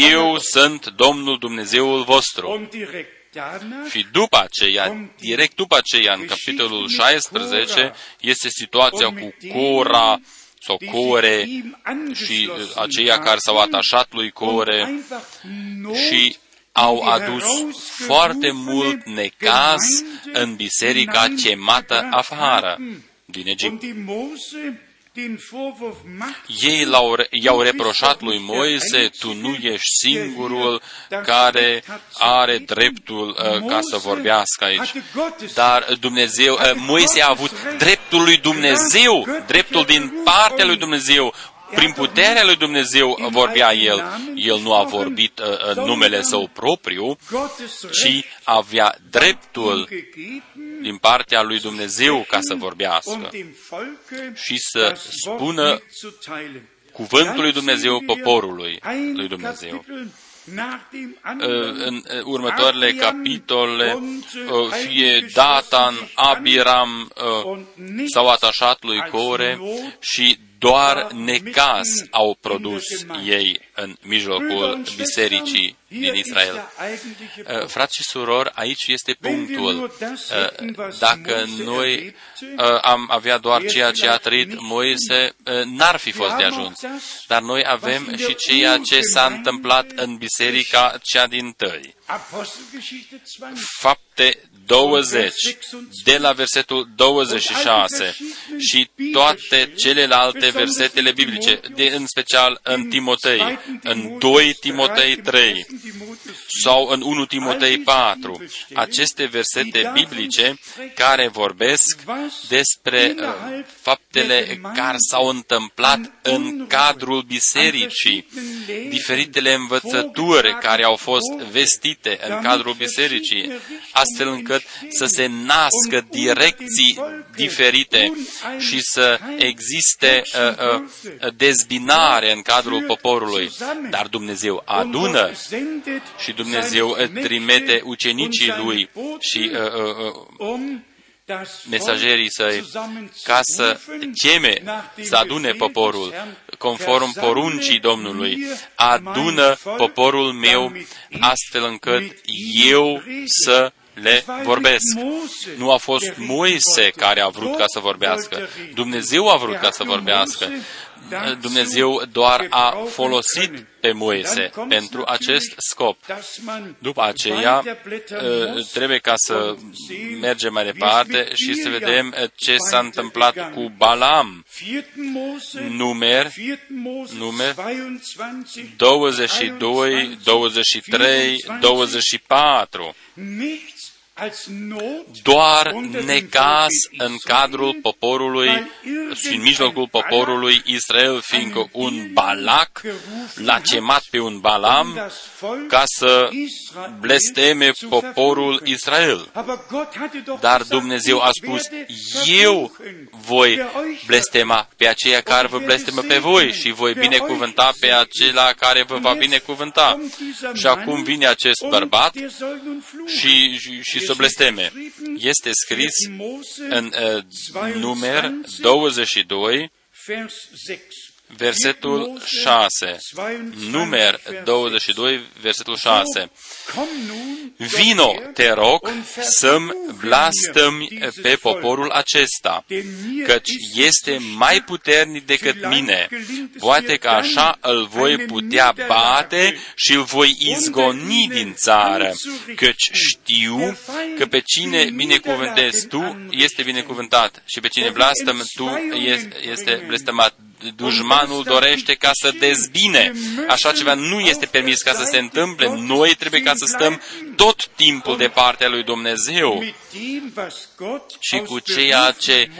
Eu sunt Domnul Dumnezeul vostru. Și după aceea, direct după aceea, în capitolul 16, este situația cu Cora sau Core și aceia care s-au atașat lui Core și au adus foarte mult necaz în biserica chemată afară din Egipt. Ei l-au, i-au reproșat lui Moise, tu nu ești singurul care are dreptul uh, ca să vorbească aici. Dar Dumnezeu, uh, Moise a avut dreptul lui Dumnezeu, dreptul din partea lui Dumnezeu, prin puterea lui Dumnezeu vorbea el. El nu a vorbit uh, în numele său propriu, ci avea dreptul din partea lui Dumnezeu ca să vorbească și să spună cuvântul lui Dumnezeu poporului lui Dumnezeu. În următoarele capitole, fie Datan, Abiram s-au atașat lui Core și doar necaz au produs ei în mijlocul bisericii din Israel. Uh, frați și surori, aici este punctul. Uh, dacă noi uh, am avea doar ceea ce a trăit Moise, n-ar fi fost de ajuns. Dar noi avem și ceea ce s-a întâmplat în biserica cea din tăi. Fapte 20, de la versetul 26 și toate celelalte versetele biblice, de, în special în Timotei, în 2 Timotei 3 sau în 1 Timotei 4, aceste versete biblice care vorbesc despre uh, faptele care s-au întâmplat în cadrul bisericii, diferitele învățături care au fost vestite în cadrul bisericii, astfel încât să se nască direcții diferite și să existe uh, uh, dezbinare în cadrul poporului. Dar Dumnezeu adună și Dumnezeu trimite ucenicii lui și uh, uh, uh, mesagerii săi ca să cheme, să adune poporul conform poruncii Domnului. Adună poporul meu astfel încât eu să le vorbesc. Nu a fost Moise care a vrut ca să vorbească. Dumnezeu a vrut ca să vorbească. Dumnezeu doar a folosit pe Moise pentru acest scop. După aceea, ă, trebuie ca să mergem mai departe și să vedem ce s-a întâmplat cu Balam. Numer, numer 22, 23, 24 doar necaz în cadrul poporului și în mijlocul poporului Israel, fiindcă un Balac l-a cemat pe un Balam ca să blesteme poporul Israel. Dar Dumnezeu a spus, eu voi blestema pe aceia care vă blestemă pe voi și voi binecuvânta pe acela care vă va binecuvânta. Și acum vine acest bărbat și, și, și să blesteme. Este scris în uh, numer 22, versetul 6. Numer 22, versetul 6. Vino, te rog, să-mi blastămi pe poporul acesta, căci este mai puternic decât mine. Poate că așa îl voi putea bate și îl voi izgoni din țară, căci știu că pe cine binecuvântezi tu este binecuvântat și pe cine blastăm tu este blestemat dușmanul dorește ca să dezbine. Așa ceva nu este permis ca să se întâmple. Noi trebuie ca să stăm tot timpul de partea lui Dumnezeu și cu ceea ce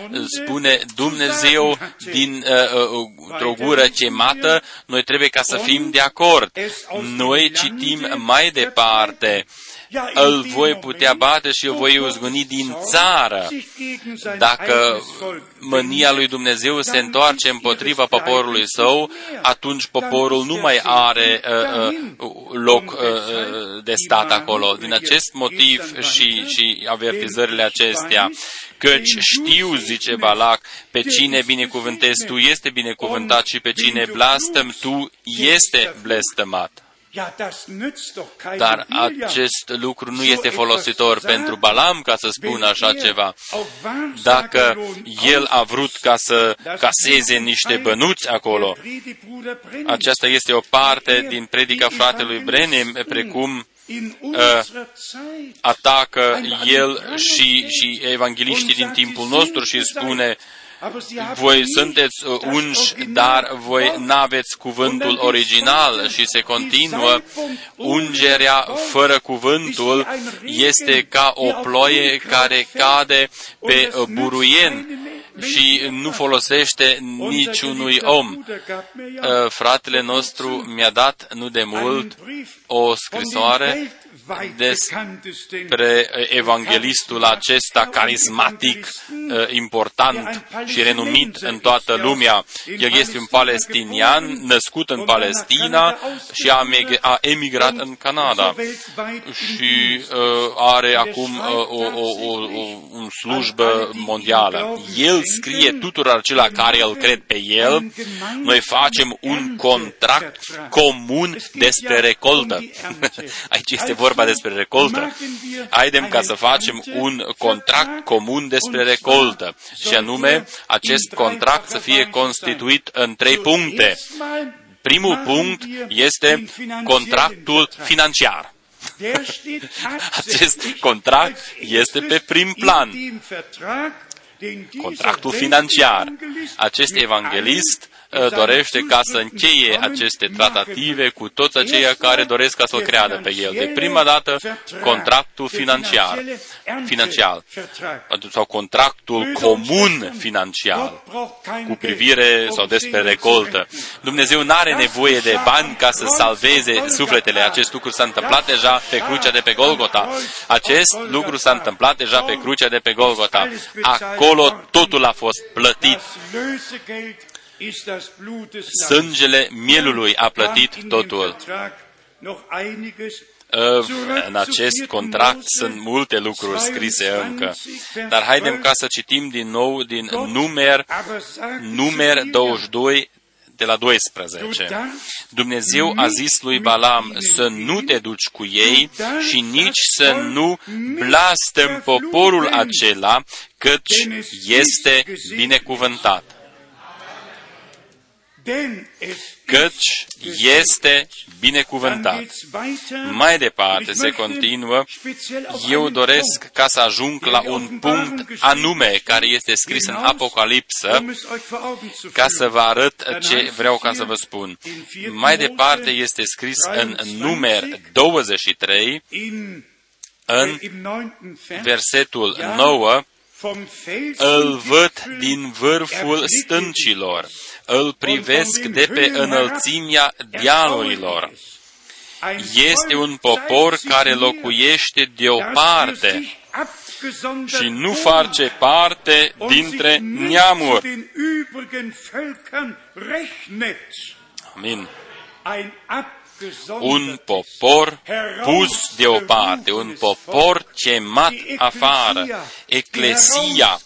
spune Dumnezeu din uh, uh, o gură cemată, noi trebuie ca să fim de acord. Noi citim mai departe îl voi putea bate și îl voi uzguni din țară. Dacă mânia lui Dumnezeu se întoarce împotriva poporului său, atunci poporul nu mai are uh, uh, loc uh, uh, de stat acolo. Din acest motiv și, și avertizările acestea, căci știu, zice Balac, pe cine binecuvântezi tu este binecuvântat și pe cine blastăm tu este blestemat. Dar acest lucru nu este folositor pentru Balam ca să spună așa ceva. Dacă el a vrut ca să caseze niște bănuți acolo, aceasta este o parte din predica fratelui Brenem, precum uh, atacă el și, și evangeliștii din timpul nostru și spune voi sunteți uh, unși, dar voi n-aveți cuvântul original și se continuă. Ungerea fără cuvântul este ca o ploie care cade pe uh, buruien și nu folosește niciunui om. Uh, fratele nostru mi-a dat nu de mult o scrisoare despre evanghelistul acesta carismatic, uh, important și renumit în toată lumea. El este un palestinian, născut în Palestina și a emigrat în Canada și uh, are acum uh, o, o, o, o slujbă mondială. El scrie tuturor acelea care îl cred pe el, noi facem un contract comun despre recoltă. <laughs> Aici este vorba vorba despre recoltă. Haidem ca să facem un contract comun despre recoltă și anume acest contract să fie constituit în trei puncte. Primul punct este contractul financiar. <laughs> Acest contract este pe prim plan. Contractul financiar. Acest evanghelist Uh, dorește ca să încheie aceste tratative cu toți aceia care doresc ca să-L creadă pe El. De prima dată, contractul financiar, financiar sau contractul comun financiar cu privire sau despre recoltă. Dumnezeu nu are nevoie de bani ca să salveze sufletele. Acest lucru s-a întâmplat deja pe crucea de pe Golgota. Acest lucru s-a întâmplat deja pe crucea de pe Golgota. Acolo totul a fost plătit. Sângele mielului a plătit totul. În acest contract sunt multe lucruri scrise încă. Dar haidem ca să citim din nou din numer, numer 22, de la 12. Dumnezeu a zis lui Balam să nu te duci cu ei și nici să nu blastăm poporul acela, căci este binecuvântat căci este binecuvântat. Mai departe se continuă, eu doresc ca să ajung la un punct anume care este scris în Apocalipsă, ca să vă arăt ce vreau ca să vă spun. Mai departe este scris în numer 23, În im neunten Vers versetul 9 vom îl văd Felsen din vârful stâncilor, îl privesc de pe înălțimea dealurilor. Este un popor care locuiește deoparte și nu face parte dintre neamuri. Amin. Un popor pus deoparte, un popor chemat afară, eclesia,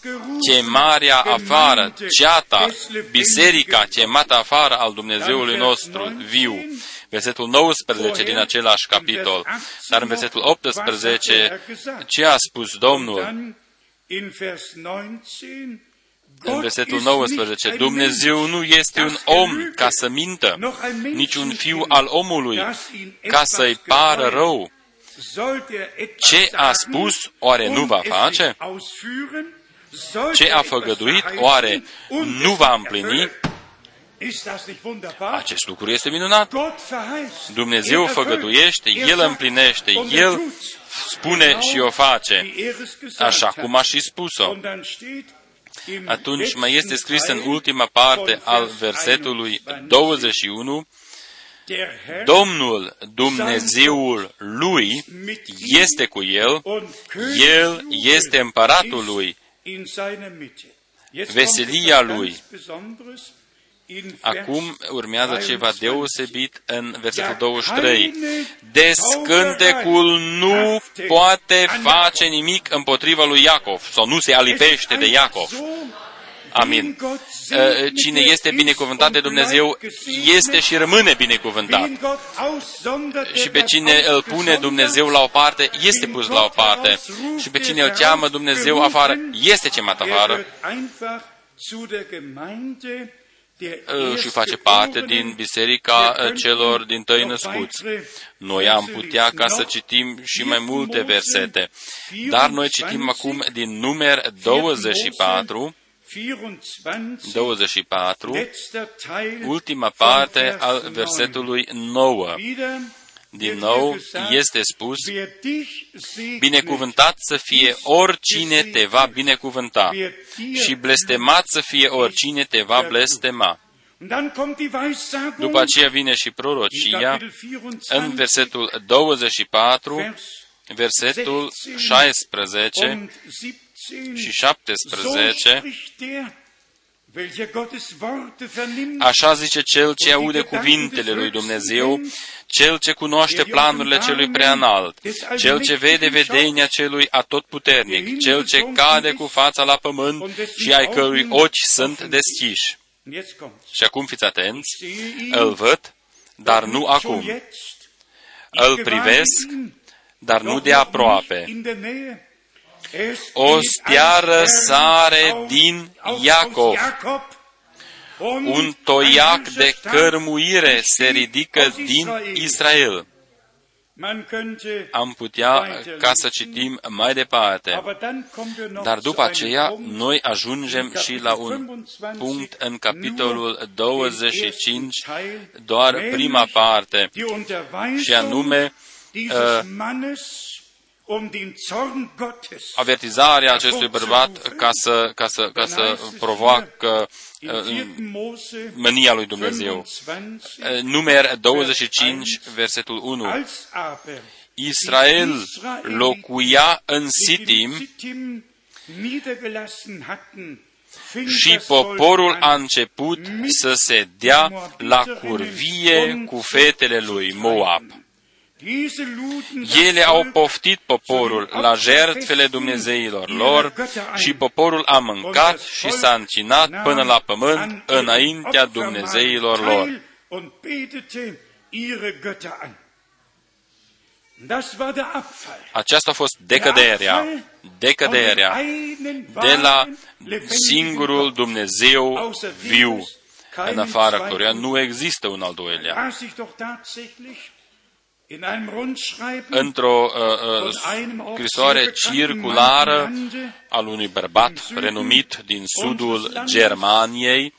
chemarea afară, ceata, biserica chemată afară al Dumnezeului nostru viu. Versetul 19 din același capitol. Dar în versetul 18, ce a spus Domnul? În versetul 19, Dumnezeu nu este un om ca să mintă, nici un fiu al omului ca să-i pară rău. Ce a spus, oare nu va face? Ce a făgăduit, oare nu va împlini? Acest lucru este minunat. Dumnezeu făgăduiește, El împlinește, El spune și o face, așa cum a și spus-o. Atunci mai este scris în ultima parte al versetului 21, Domnul Dumnezeul lui este cu el, el este împăratul lui, veselia lui. Acum urmează ceva deosebit în versetul 23. Descântecul nu poate face nimic împotriva lui Iacov, sau nu se alipește de Iacov. Amin. Cine este binecuvântat de Dumnezeu este și rămâne binecuvântat. Și pe cine îl pune Dumnezeu la o parte, este pus la o parte. Și pe cine îl cheamă Dumnezeu afară, este chemat afară și face parte din biserica celor din tăi născuți. Noi am putea ca să citim și mai multe versete, dar noi citim acum din numer 24, 24, ultima parte al versetului 9. Din nou este spus, binecuvântat să fie oricine te va binecuvânta și blestemat să fie oricine te va blestema. După aceea vine și prorocia în versetul 24, versetul 16 și 17, Așa zice cel ce aude cuvintele lui Dumnezeu, cel ce cunoaște planurile celui preanalt, cel ce vede vedenia celui atotputernic, cel ce cade cu fața la pământ și ai cărui ochi sunt deschiși. Și acum fiți atenți, îl văd, dar nu acum. Îl privesc, dar nu de aproape. O steară sare din Iacov. Un toiac de cărmuire se ridică din Israel. Am putea ca să citim mai departe. Dar după aceea, noi ajungem și la un punct în capitolul 25, doar prima parte, și anume avertizarea acestui bărbat ca să, ca să, ca să provoacă mânia lui Dumnezeu. Numer 25, versetul 1. Israel locuia în Sitim și poporul a început să se dea la curvie cu fetele lui Moab. Ele au poftit poporul la jertfele Dumnezeilor lor și poporul a mâncat și s-a încinat până la pământ înaintea Dumnezeilor lor. Aceasta a fost decăderea, decăderea de la singurul Dumnezeu viu, în afara căruia nu există un al doilea. Într-o uh, uh, scrisoare circulară al unui bărbat renumit din sudul Germaniei,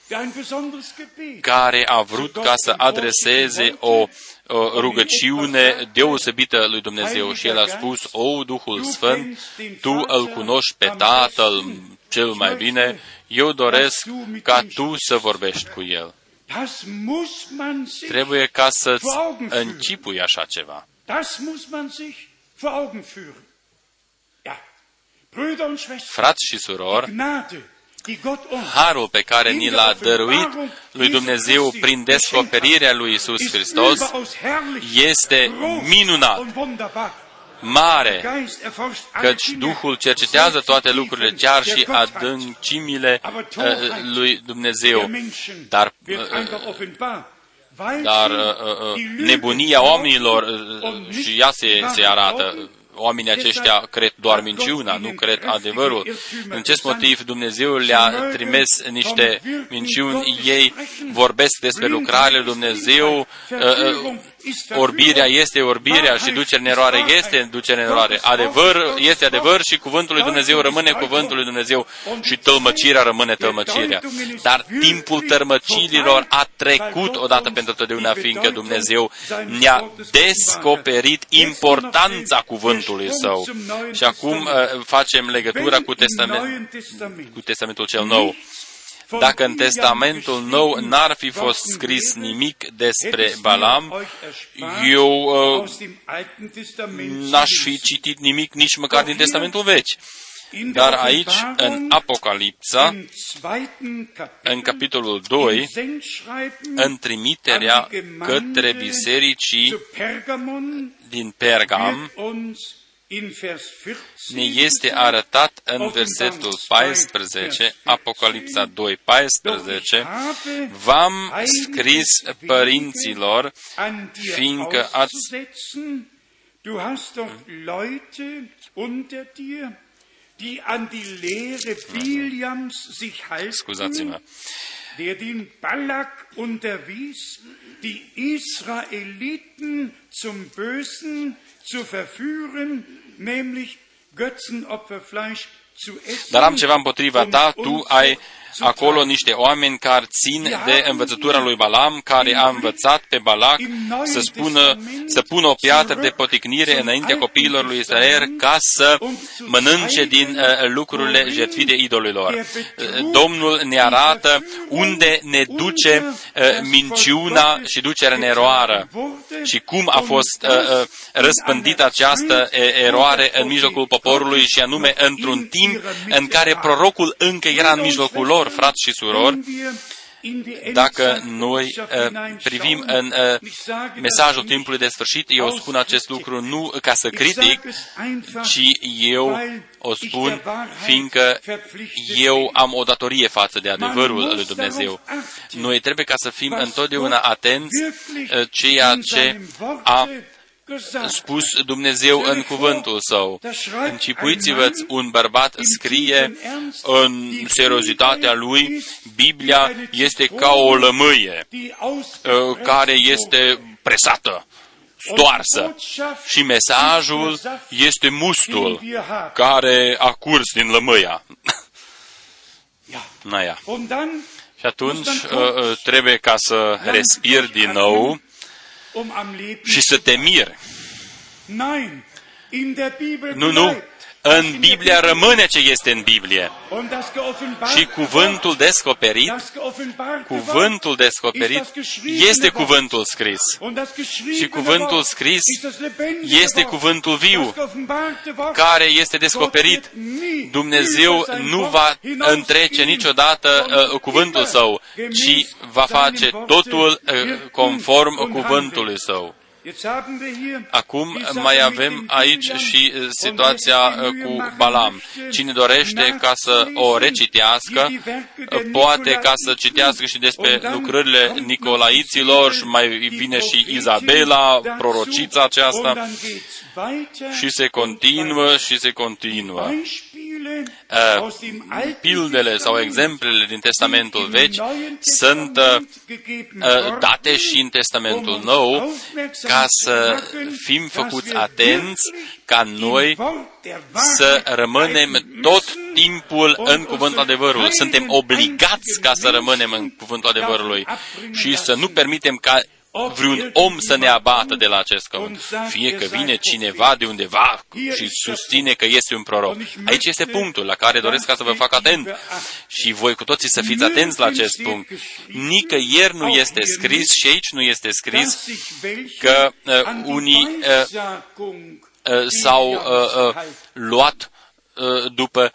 care a vrut ca să adreseze o rugăciune deosebită lui Dumnezeu. Și el a spus, O Duhul Sfânt, Tu îl cunoști pe Tatăl cel mai bine, eu doresc ca Tu să vorbești cu el. Trebuie ca să-ți încipui așa ceva. Frați și surori, harul pe care ni l-a dăruit lui Dumnezeu prin descoperirea lui Isus Hristos este minunat mare, căci Duhul cercetează toate lucrurile, chiar și adâncimile uh, lui Dumnezeu. Dar, uh, dar uh, nebunia oamenilor și ea se, se arată oamenii aceștia cred doar minciuna, nu cred adevărul. În acest motiv Dumnezeu le-a trimis niște minciuni, ei vorbesc despre lucrarea lui Dumnezeu, uh, uh, orbirea este orbirea și ducerea în eroare este ducerea în eroare. Adevăr este adevăr și cuvântul lui Dumnezeu rămâne cuvântul lui Dumnezeu și tălmăcirea rămâne tălmăcirea. Dar timpul tărmăcirilor a trecut odată pentru totdeauna, fiindcă Dumnezeu ne-a descoperit importanța cuvântului Său. Și acum uh, facem legătura cu, testament, cu Testamentul cel Nou. Dacă în Testamentul Nou n-ar fi fost scris nimic despre Balam, eu uh, n-aș fi citit nimic nici măcar din Testamentul Vechi. Dar aici, în Apocalipsa, în capitolul 2, în trimiterea către bisericii din Pergam, ne este arătat în versetul 14, Apocalipsa 2, 14, V-am scris părinților, fiindcă ați... Du hast doch Leute unter dir, die an die Lehre Biliams sich halten, der den Balak unterwies, die Israeliten zum Bösen zu verführen, nämlich Götzenopferfleisch zu essen. Dar am ceva împotriva ta, tu ai acolo niște oameni care țin de învățătura lui Balam, care a învățat pe Balac să, spună, să pună o piatră de poticnire înaintea copiilor lui Israel ca să mănânce din uh, lucrurile jertfite idolilor. Uh, Domnul ne arată unde ne duce uh, minciuna și ducerea în eroară și cum a fost uh, uh, răspândită această eroare în mijlocul poporului și anume într-un timp în care prorocul încă era în mijlocul lor, frați și surori, dacă noi uh, privim în uh, mesajul timpului de sfârșit, eu spun acest lucru nu ca să critic, ci eu o spun fiindcă eu am o datorie față de adevărul lui Dumnezeu. Noi trebuie ca să fim întotdeauna atenți uh, ceea ce a spus Dumnezeu în cuvântul său. Încipuiți-vă, un bărbat scrie în seriozitatea lui, Biblia este ca o lămâie uh, care este presată, stoarsă. Și mesajul este mustul care a curs din lămâia. <laughs> Naia. Și atunci uh, uh, trebuie ca să respiri din nou și să te miri. Nu, nu. În Biblia rămâne ce este în Biblie. Și cuvântul descoperit, cuvântul descoperit este cuvântul scris. Și cuvântul scris este cuvântul viu, care este descoperit. Dumnezeu nu va întrece niciodată uh, cuvântul său, ci va face totul uh, conform cuvântului său. Acum mai avem aici și uh, situația uh, cu Balam. Cine dorește ca să o recitească, uh, poate ca să citească și despre lucrările Nicolaiților și mai bine și Izabela, prorocița aceasta, și se continuă și se continuă. Uh, pildele sau exemplele din Testamentul Vechi sunt uh, uh, date și în Testamentul Nou ca să fim făcuți atenți ca noi să rămânem tot timpul în cuvântul adevărului. Suntem obligați ca să rămânem în cuvântul adevărului și să nu permitem ca vreun om să ne abată de la acest căunt. Fie că vine cineva de undeva și susține că este un proroc. Aici este punctul la care doresc ca să vă fac atent. Și voi cu toții să fiți atenți la acest punct. Nicăieri nu este scris și aici nu este scris că uh, unii uh, uh, s-au uh, uh, luat uh, după,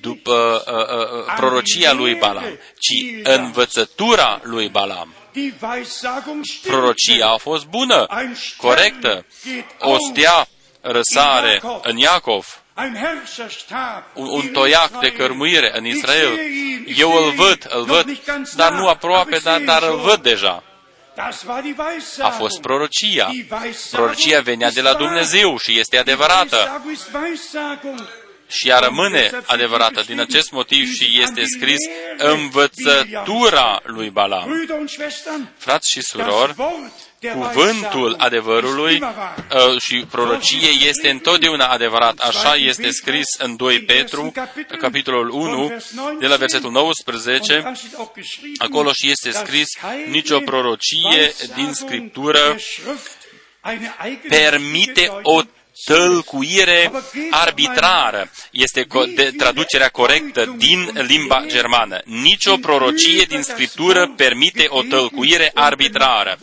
după uh, uh, prorocia lui Balam, ci învățătura lui Balam Prorocia a fost bună, corectă. O stea răsare în Iacov, un, un toiac de cărmuire în Israel. Eu îl văd, îl văd, dar nu aproape, dar, dar îl văd deja. A fost prorocia. Prorocia venea de la Dumnezeu și este adevărată și ea rămâne adevărată din acest motiv și este scris învățătura lui Balam. Frați și surori, cuvântul adevărului uh, și prorocie este întotdeauna adevărat. Așa este scris în 2 Petru, capitolul 1, de la versetul 19. Acolo și este scris nicio prorocie din Scriptură permite o tălcuire arbitrară. Este de traducerea corectă din limba germană. Nicio prorocie din Scriptură permite o tălcuire arbitrară.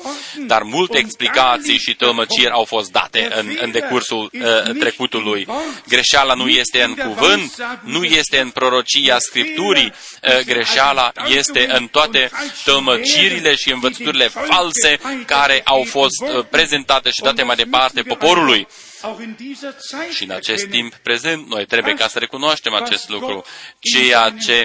Dar multe explicații și tălmăciri au fost date în, în decursul uh, trecutului. Greșeala nu este în cuvânt, nu este în prorocia Scripturii. Uh, greșeala este în toate tălmăcirile și învățăturile false care au fost uh, prezentate și date mai departe poporului. Și în acest timp prezent, noi trebuie ca să recunoaștem acest lucru. Ceea ce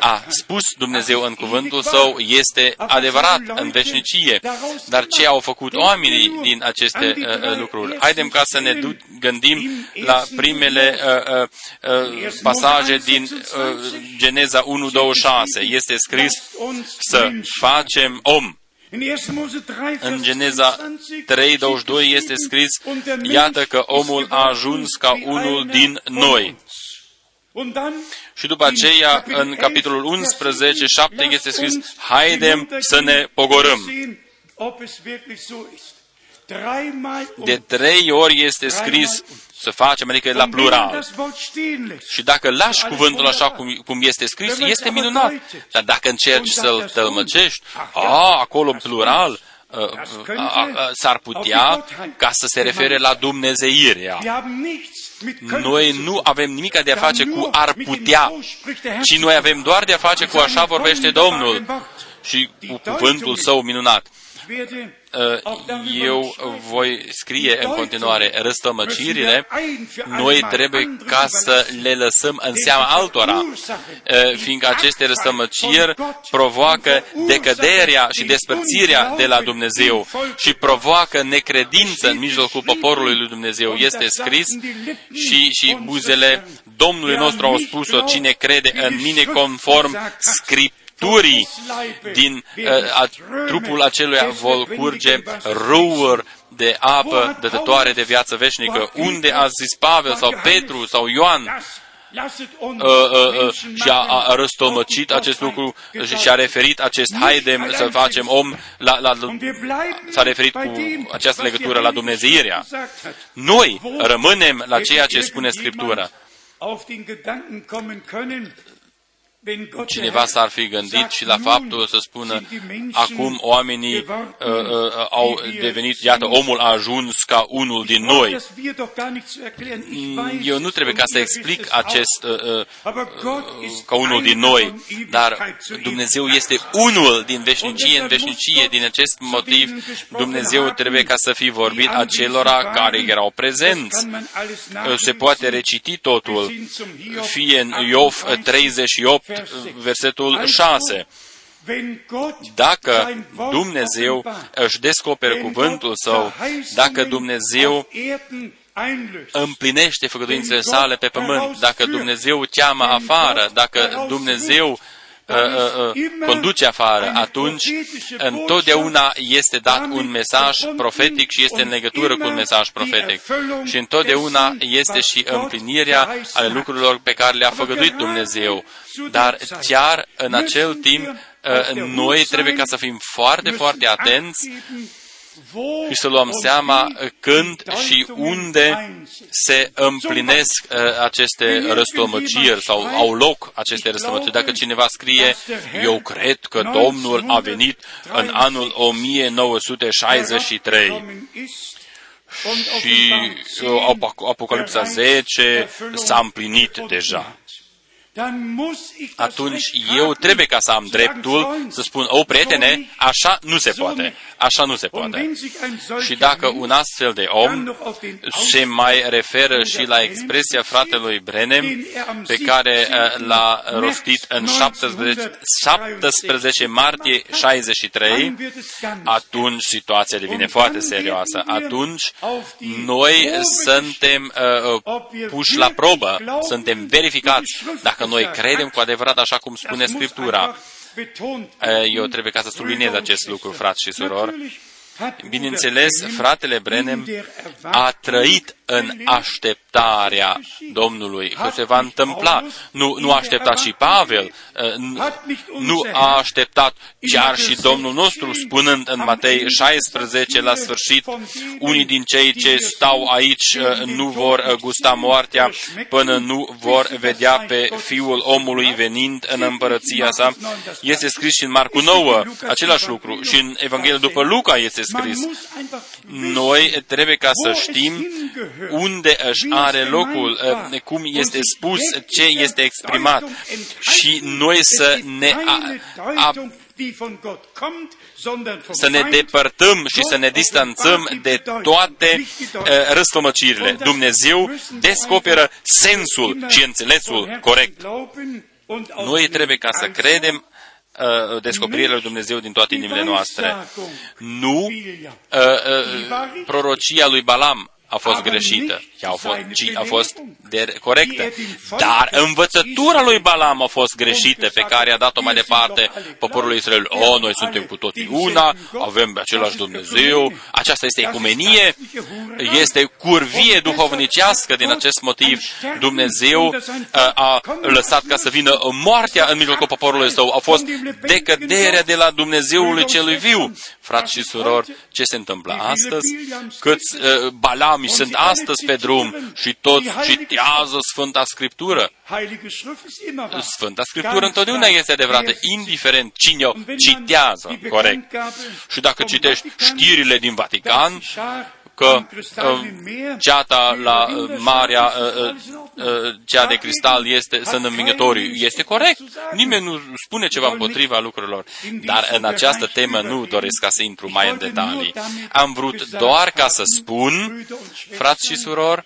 a spus Dumnezeu în cuvântul Său este adevărat în veșnicie. Dar ce au făcut oamenii din aceste uh, uh lucruri? Haidem ca să ne gândim la primele uh, uh, uh pasaje din uh, Geneza 1.26. Este scris să facem om în Geneza 3.22 este scris, iată că omul a ajuns ca unul din noi. Și după aceea, în capitolul 11, 7 este scris, haidem să ne pogorâm. De trei ori este scris să facem, adică la plural. Și dacă lași cuvântul așa cum, cum este scris, este minunat. Dar dacă încerci să-l tălmăcești, a, acolo plural, s-ar putea ca să se refere la Dumnezeirea. Noi nu avem nimic de a face cu ar putea, ci noi avem doar de a face cu așa vorbește Domnul și cu cuvântul său minunat. Uh, eu voi scrie în continuare răstămăcirile, noi trebuie ca să le lăsăm în seama altora, uh, fiindcă aceste răstămăciri provoacă decăderea și despărțirea de la Dumnezeu și provoacă necredință în mijlocul poporului lui Dumnezeu. Este scris și, și buzele Domnului nostru au spus-o, cine crede în mine conform Scripturii, Scripturii din uh, a, trupul aceluia vor curge râuri de apă dătătoare de viață veșnică. Unde a zis Pavel sau Petru sau Ioan? Uh, uh, uh, și a, a răstolmăcit acest lucru și, și a referit acest haidem să facem om, la, la, s-a referit cu această legătură la Dumnezeirea. Noi rămânem la ceea ce spune Scriptura. Cineva s-ar fi gândit și la faptul să spună, acum oamenii uh, uh, au devenit, iată, omul a ajuns ca unul din noi. Eu nu trebuie ca să explic acest uh, uh, ca unul din noi, dar Dumnezeu este unul din veșnicie în veșnicie. Din acest motiv, Dumnezeu trebuie ca să fi vorbit acelora care erau prezenți. Se poate reciti totul, fie în Iov 38, versetul 6. Dacă Dumnezeu își descoperă cuvântul Său, dacă Dumnezeu împlinește făgăduințele sale pe pământ, dacă Dumnezeu cheamă afară, dacă Dumnezeu uh, uh, uh, conduce afară, atunci întotdeauna este dat un mesaj profetic și este în legătură cu un mesaj profetic. Și întotdeauna este și împlinirea ale lucrurilor pe care le-a făgăduit Dumnezeu. Dar chiar în acel timp, uh, noi trebuie ca să fim foarte, foarte atenți și să luăm seama când și unde se împlinesc uh, aceste răstămăciri sau au loc aceste răstămăciri. Dacă cineva scrie, eu cred că Domnul a venit în anul 1963 și uh, Apocalipsa 10 s-a împlinit deja atunci eu trebuie ca să am dreptul să spun, o, prietene, așa nu se poate, așa nu se poate. Și dacă un astfel de om se mai referă și la expresia fratelui Brenem, pe care uh, l-a rostit în 17, 17 martie 63, atunci situația devine foarte serioasă. Atunci noi suntem uh, puși la probă, suntem verificați dacă dacă noi credem cu adevărat așa cum spune Scriptura. Eu trebuie ca să subliniez acest lucru, frați și surori. Bineînțeles, fratele Brenem a trăit în așteptarea Domnului, că se va întâmpla. Nu, nu a așteptat și Pavel, uh, nu a așteptat chiar și Domnul nostru, spunând în Matei 16 la sfârșit, unii din cei ce stau aici uh, nu vor uh, gusta moartea până nu vor vedea pe Fiul omului venind în împărăția sa. Este scris și în Marcu 9 același lucru și în Evanghelia după Luca este scris. Noi trebuie ca să știm unde își are locul, eh, cum este spus, ce este exprimat și noi să ne a, a, să ne depărtăm și să ne distanțăm de toate uh, răstămăcirile. Dumnezeu descoperă sensul și înțelesul corect. Noi trebuie ca să credem uh, descoperirea lui Dumnezeu din toate inimile noastre. Nu uh, uh, prorocia lui Balam a fost greșită, ci a fost, ci a fost de, corectă. Dar învățătura lui Balam a fost greșită, pe care a dat-o mai departe poporului Israel. O, noi suntem cu toții una, avem același Dumnezeu, aceasta este ecumenie, este curvie duhovnicească din acest motiv. Dumnezeu a lăsat ca să vină moartea în mijlocul poporului său. A fost decăderea de la Dumnezeului celui viu. Frați și surori, ce se întâmplă astăzi? Câți uh, balami sunt astăzi pe drum și toți citează Sfânta Scriptură. Sfânta Scriptură întotdeauna este adevărată, indiferent cine o citează corect. Și dacă citești știrile din Vatican, că uh, ceata la uh, Marea, uh, cea de cristal, este, sunt învingătorii. Este corect. Nimeni nu spune ceva împotriva lucrurilor. Dar în această temă nu doresc ca să intru mai în detalii. Am vrut doar ca să spun, frați și surori,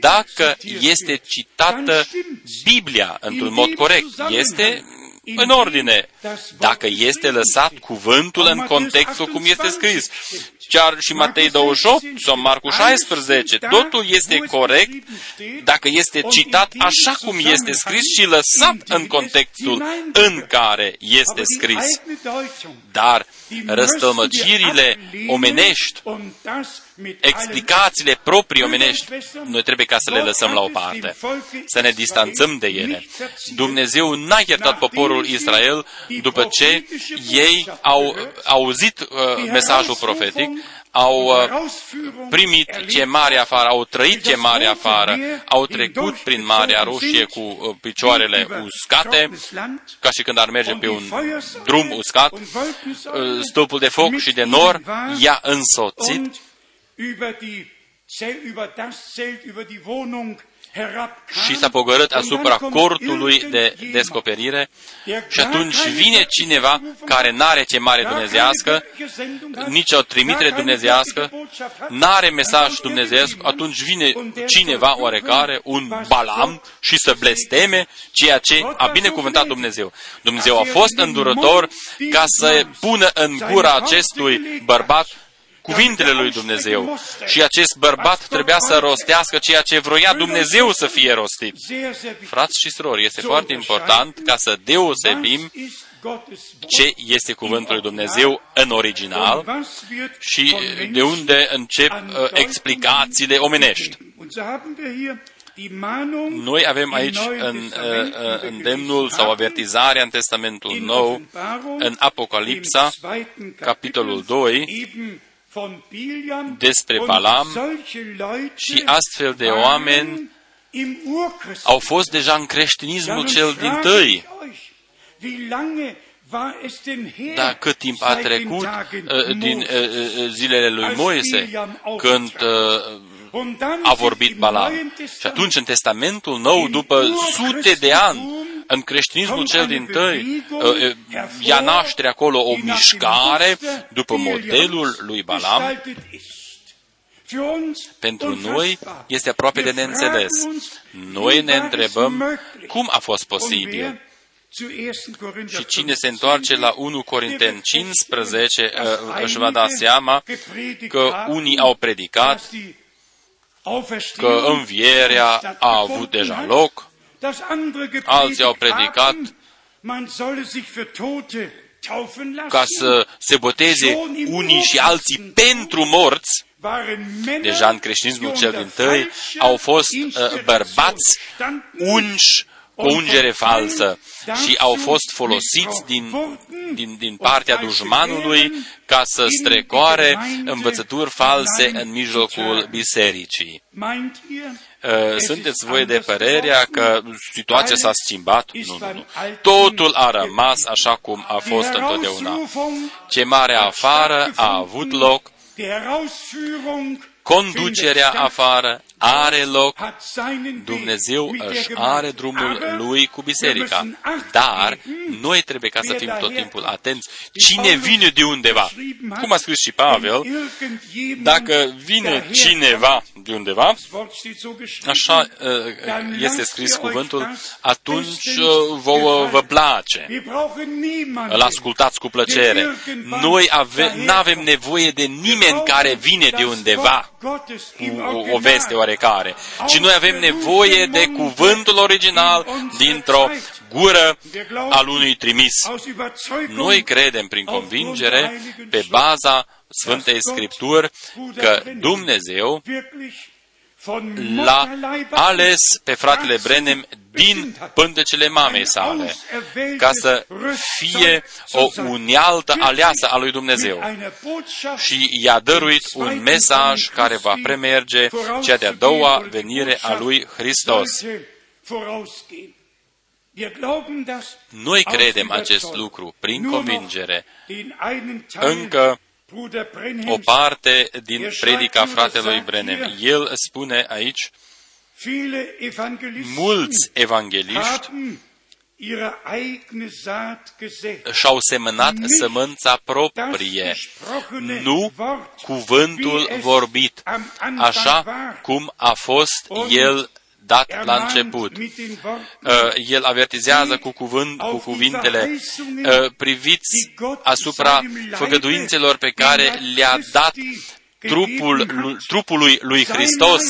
dacă este citată Biblia într-un mod corect, este în ordine, dacă este lăsat cuvântul în contextul cum este scris. Chiar și Matei 28 sau Marcu 16, totul este corect dacă este citat așa cum este scris și lăsat în contextul în care este scris. Dar răstălmăcirile omenești explicațiile proprii omenești, noi trebuie ca să le lăsăm la o parte, să ne distanțăm de ele. Dumnezeu n-a iertat poporul Israel după ce ei au auzit uh, mesajul profetic, au uh, primit ce mare afară, au trăit ce mare afară, au trecut prin Marea Roșie cu uh, picioarele uscate, ca și când ar merge pe un drum uscat, uh, stâlpul de foc și de nor i-a însoțit și s-a pogorât asupra cortului de descoperire și atunci vine cineva care n-are ce mare dumnezească, nici o trimitere dumnezească, n-are mesaj dumnezeesc, atunci vine cineva oarecare, un balam, și să blesteme ceea ce a binecuvântat Dumnezeu. Dumnezeu a fost îndurător ca să pună în gura acestui bărbat cuvintele lui Dumnezeu. Și acest bărbat trebuia să rostească ceea ce vroia Dumnezeu să fie rostit. Frați și surori, este foarte important ca să deosebim ce este cuvântul lui Dumnezeu în original și de unde încep uh, explicațiile omenești. Noi avem aici în, uh, uh, îndemnul sau avertizarea în Testamentul Nou, în Apocalipsa, capitolul 2, despre Balam și astfel de oameni au fost deja în creștinismul cel din tâi. Dar cât timp a trecut uh, din uh, uh, zilele lui Moise, când a vorbit Balam. Și atunci, în Testamentul Nou, după sute de ani, în creștinismul cel din tăi, ea naște acolo o mișcare după modelul lui Balam. Pentru noi este aproape de neînțeles. Noi ne întrebăm cum a fost posibil. Și cine se întoarce la 1 Corinteni 15 uh, își va da seama că unii au predicat că învierea a avut deja loc, alții au predicat ca să se boteze unii și alții pentru morți, deja în creștinismul cel din tăi, au fost uh, bărbați unși cu o ungere falsă și au fost folosiți din, din, din partea dușmanului ca să strecoare învățături false în mijlocul bisericii. Uh, sunteți voi de părerea că situația s-a schimbat? Nu, nu, nu. Totul a rămas așa cum a fost întotdeauna. Ce mare afară a avut loc, conducerea afară are loc, Dumnezeu își are drumul lui cu biserica. Dar noi trebuie ca să fim tot timpul atenți. Cine vine de undeva? Cum a scris și Pavel, dacă vine cineva de undeva, așa uh, este scris cuvântul, atunci uh, vă, vă place. Îl ascultați cu plăcere. Noi nu avem nevoie de nimeni care vine de undeva. cu o veste oarecare, ci noi avem nevoie de cuvântul original dintr-o gură al unui trimis. Noi credem prin convingere, pe baza Sfântei Scripturi, că Dumnezeu l-a ales pe fratele Brenem din pântecele mamei sale, ca să fie o unealtă aleasă a lui Dumnezeu. Și i-a dăruit un mesaj care va premerge cea de-a doua venire a lui Hristos. Noi credem acest lucru prin convingere. Încă o parte din predica fratelui Brenem. El spune aici, mulți evangeliști și-au semănat sămânța proprie, nu cuvântul vorbit, așa cum a fost el dat la început. Uh, el avertizează cu, cuvânt, cu cuvintele, uh, priviți asupra făgăduințelor pe care le-a dat trupul, trupului lui Hristos.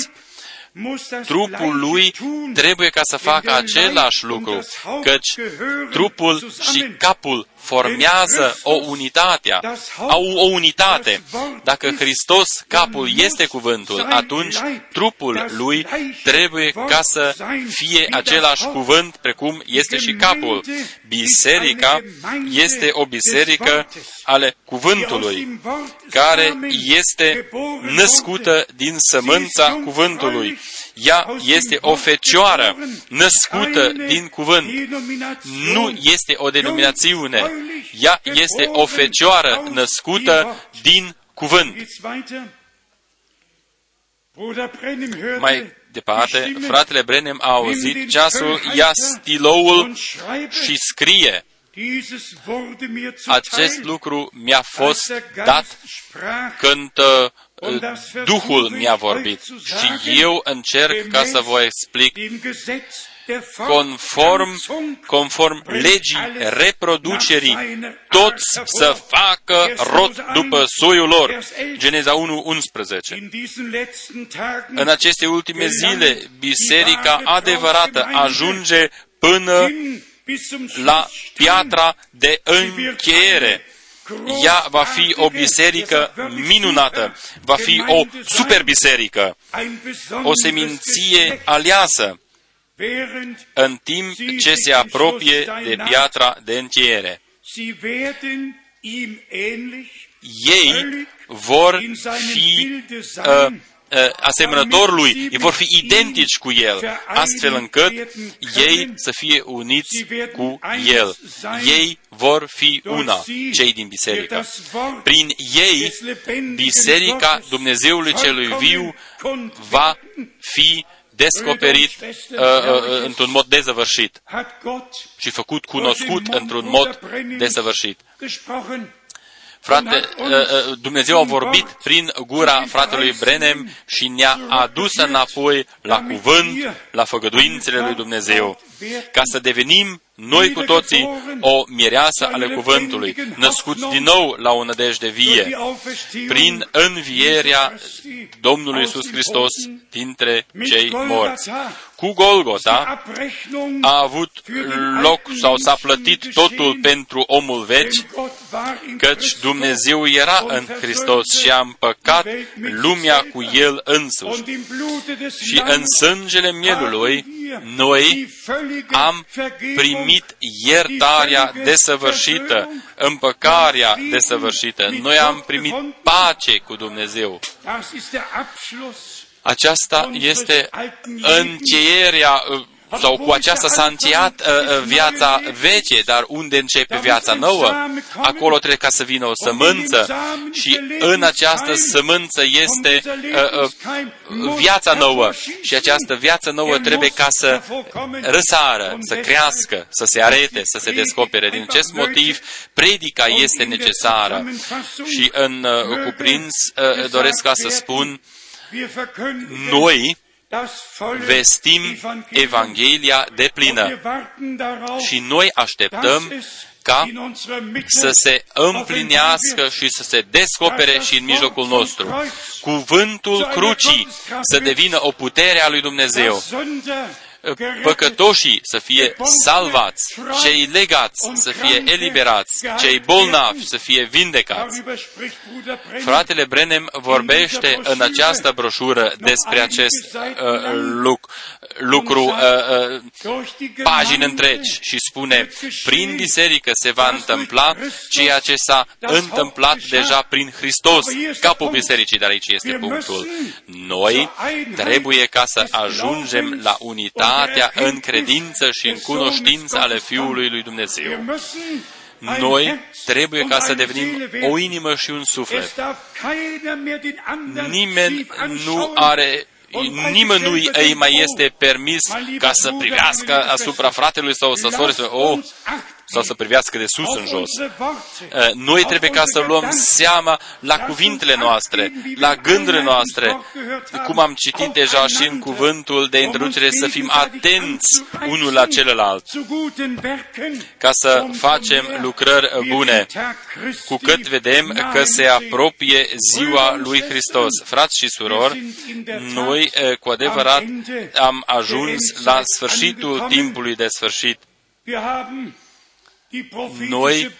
Trupul lui trebuie ca să facă același lucru, căci trupul și capul formează o unitate, au o unitate. Dacă Hristos, capul, este cuvântul, atunci trupul lui trebuie ca să fie același cuvânt precum este și capul. Biserica este o biserică ale cuvântului, care este născută din sămânța cuvântului. Ea este o fecioară născută din cuvânt. Nu este o denominațiune. Ea este o fecioară născută din cuvânt. Mai departe, fratele Brenem a auzit ceasul, ia stiloul și scrie. Acest lucru mi-a fost dat când uh, Duhul mi-a vorbit și eu încerc ca să vă explic conform, conform legii reproducerii, toți să facă rot după soiul lor. Geneza 1, 11. În aceste ultime zile, biserica adevărată ajunge până la piatra de încheiere. Ea va fi o biserică minunată, va fi o super biserică, o seminție aliasă, în timp ce se apropie de piatra de încheiere. Ei vor fi uh, Uh, asemănătorului, ei vor fi identici cu el, astfel încât ei să fie uniți cu el. Ei vor fi una, cei din biserică. Prin ei, biserica Dumnezeului celui viu va fi descoperit uh, uh, într-un mod dezăvârșit și făcut cunoscut într-un mod desăvârșit. Frate, uh, uh, Dumnezeu a vorbit prin gura fratelui Brenem și ne-a adus înapoi la cuvânt, la făgăduințele lui Dumnezeu, ca să devenim noi cu toții o mireasă ale cuvântului, născuți din nou la o nădejde vie, prin învierea Domnului Iisus Hristos dintre cei morți. Cu Golgota a avut loc sau s-a plătit totul pentru omul veci, căci Dumnezeu era în Hristos și a împăcat lumea cu El însuși. Și în sângele mielului noi am primit iertarea desăvârșită, împăcarea desăvârșită. Noi am primit pace cu Dumnezeu. Aceasta este încheierea sau cu aceasta s-a încheiat uh, uh, viața veche, dar unde începe viața nouă? Acolo trebuie ca să vină o sămânță. și în această sămânță este uh, uh, viața nouă. și această viață nouă trebuie ca să răsară, să crească, să se arete, să se descopere. Din acest motiv, predica este necesară. și în uh, cuprins uh, doresc ca să spun noi vestim Evanghelia de plină. și noi așteptăm ca să se împlinească și să se descopere și în mijlocul nostru. Cuvântul crucii să devină o putere a lui Dumnezeu păcătoșii să fie salvați, cei legați să fie eliberați, cei bolnavi să fie vindecați. Fratele Brenem vorbește în această broșură despre acest uh, lucru, lucru uh, uh, pagini întregi și spune, prin biserică se va întâmpla ceea ce s-a întâmplat deja prin Hristos, capul bisericii, dar aici este punctul. Noi trebuie ca să ajungem la unitatea în credință și în cunoștință ale Fiului lui Dumnezeu. Noi trebuie ca să devenim o inimă și un suflet. Nimeni nu are nimănui îi mai este permis ca să privească asupra fratelui sau să sorei, oh, sau să privească de sus în jos. Eh, noi trebuie ca să luăm seama la cuvintele noastre, la gândurile noastre, cum am citit deja și în cuvântul de introducere, să fim atenți unul la celălalt, ca să facem lucrări bune, cu cât vedem că se apropie ziua lui Hristos. Frați și surori, noi eh, cu adevărat am ajuns la sfârșitul timpului de sfârșit. Noi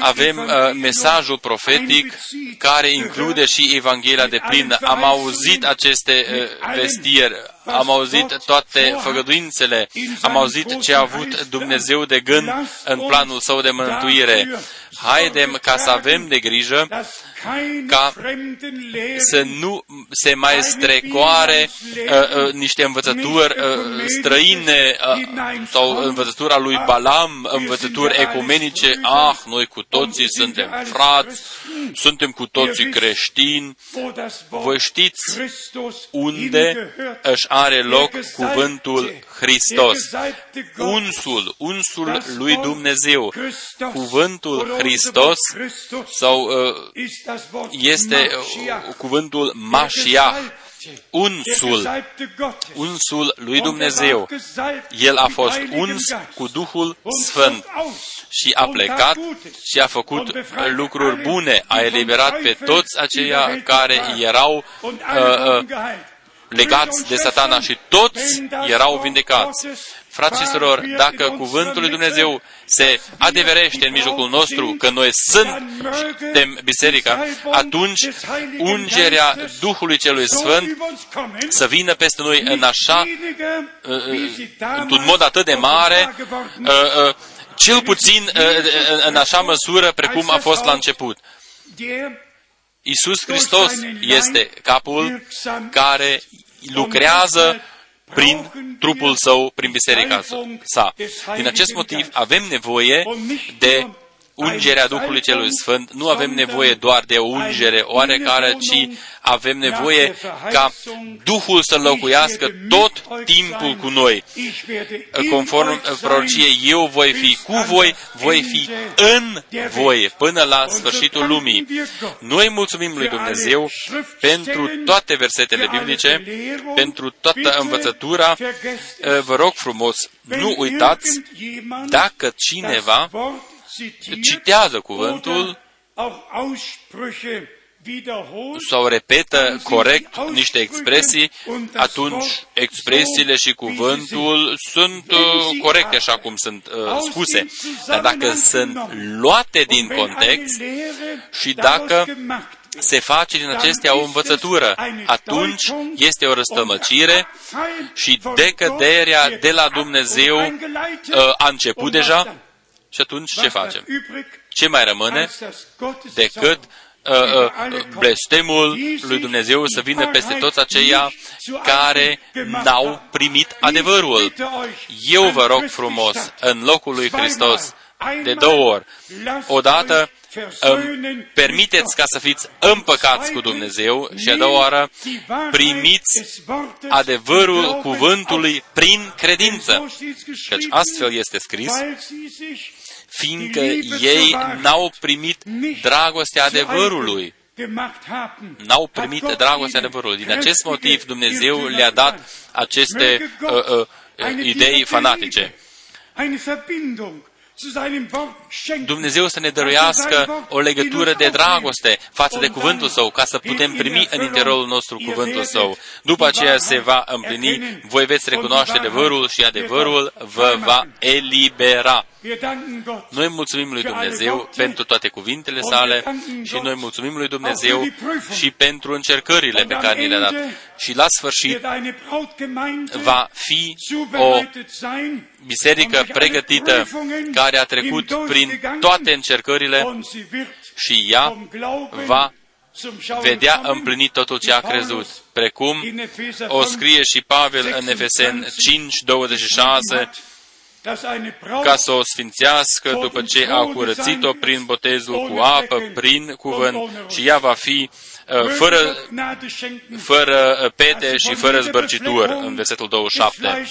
avem uh, mesajul profetic care include și Evanghelia de plin. Am auzit aceste uh, vestieri, am auzit toate făgăduințele, am auzit ce a avut Dumnezeu de gând în planul său de mântuire. Haidem ca să avem de grijă ca să nu se mai strecoare uh, uh, niște învățături uh, străine uh, sau învățătura lui Balam, învățături ecumenice, ah, noi cu toții suntem frați, suntem cu toții creștini. Voi știți unde își are loc cuvântul Hristos. Unsul, unsul lui Dumnezeu. Cuvântul Hristos sau uh, este uh, cuvântul Mashiach, unsul, unsul lui Dumnezeu. El a fost uns cu Duhul Sfânt și a plecat și a făcut lucruri bune, a eliberat pe toți aceia care erau uh, uh, legați de satana și toți erau vindecați. Frați și surori, dacă cuvântul lui Dumnezeu se adeverește în mijlocul nostru, că noi suntem biserica, atunci ungerea Duhului Celui Sfânt să vină peste noi în așa, într-un mod atât de mare, cel puțin în așa măsură precum a fost la început. Iisus Hristos este capul care lucrează prin trupul său, prin biserica sa. Din acest motiv avem nevoie de ungerea Duhului Celui Sfânt, nu avem nevoie doar de o ungere oarecare, ci avem nevoie ca Duhul să locuiască tot timpul cu noi. Conform prorociei, eu voi fi cu voi, voi fi în voi până la sfârșitul lumii. Noi mulțumim lui Dumnezeu pentru toate versetele biblice, pentru toată învățătura. Vă rog frumos, nu uitați, dacă cineva citează cuvântul. sau repetă corect niște expresii, atunci expresiile și cuvântul sunt uh, corecte așa cum sunt uh, spuse. Dar dacă sunt luate din context și dacă se face din acestea o învățătură, atunci este o răstămăcire și decăderea de la Dumnezeu uh, a început deja și atunci ce facem? Ce mai rămâne decât uh, uh, blestemul lui Dumnezeu să vină peste toți aceia care n-au primit adevărul. Eu vă rog frumos, în locul lui Hristos, de două ori, odată îmi permiteți ca să fiți împăcați cu Dumnezeu și a doua oară primiți adevărul cuvântului prin credință. Căci astfel este scris, fiindcă ei n-au primit dragostea adevărului. N-au primit dragostea adevărului. Din acest motiv Dumnezeu le-a dat aceste uh, uh, idei fanatice. Dumnezeu să ne dăruiască o legătură de dragoste față de cuvântul Său, ca să putem primi în interiorul nostru cuvântul Său. După aceea se va împlini, voi veți recunoaște adevărul și adevărul vă va elibera. Noi mulțumim lui Dumnezeu pentru toate cuvintele sale și noi mulțumim lui Dumnezeu și pentru încercările pe care ni le-a dat. Și la sfârșit va fi o biserică pregătită care a trecut prin toate încercările și ea va vedea împlinit totul ce a crezut, precum o scrie și Pavel în Efesen 5, 26, ca să o sfințească după ce a curățit-o prin botezul cu apă, prin cuvânt și ea va fi uh, fără, fără uh, pete și fără zbărcitură, în versetul 27.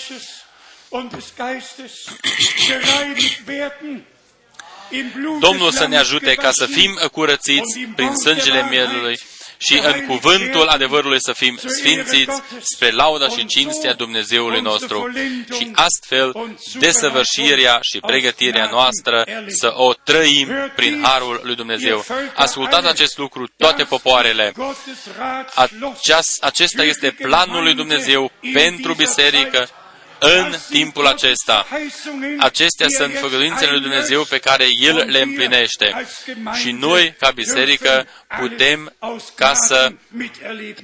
Domnul să ne ajute ca să fim curățiți prin sângele mielului și în cuvântul adevărului să fim sfințiți spre lauda și cinstea Dumnezeului nostru și astfel desăvârșirea și pregătirea noastră să o trăim prin harul lui Dumnezeu. Ascultați acest lucru toate popoarele. acesta este planul lui Dumnezeu pentru biserică în timpul acesta. Acestea sunt făgăduințele lui Dumnezeu pe care El le împlinește. Și noi, ca biserică, putem ca să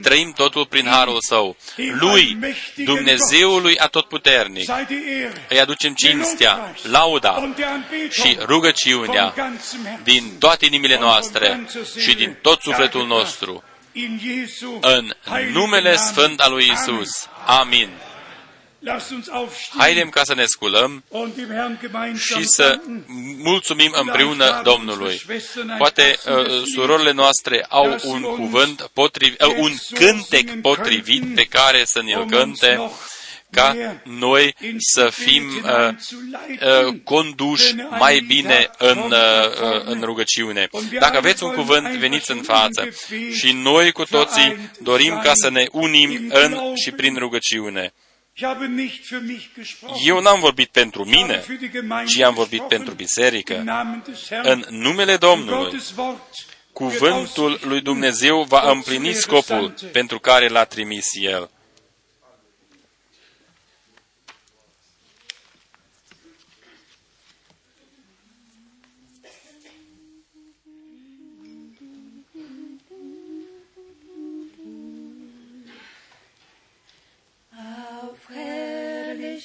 trăim totul prin harul Său. Lui, Dumnezeului atotputernic, îi aducem cinstea, lauda și rugăciunea din toate inimile noastre și din tot sufletul nostru. În numele Sfânt al lui Isus. Amin. Haidem ca să ne sculăm și să mulțumim împreună Domnului. Poate uh, surorile noastre au un cuvânt potrivit, uh, un cântec potrivit pe care să ne-l cânte ca noi să fim uh, uh, conduși mai bine în, uh, uh, în rugăciune. Dacă aveți un cuvânt, veniți în față. Și noi cu toții dorim ca să ne unim în și prin rugăciune. Eu n-am vorbit pentru mine, ci am vorbit pentru biserică. În numele Domnului, cuvântul lui Dumnezeu va împlini scopul pentru care l-a trimis El.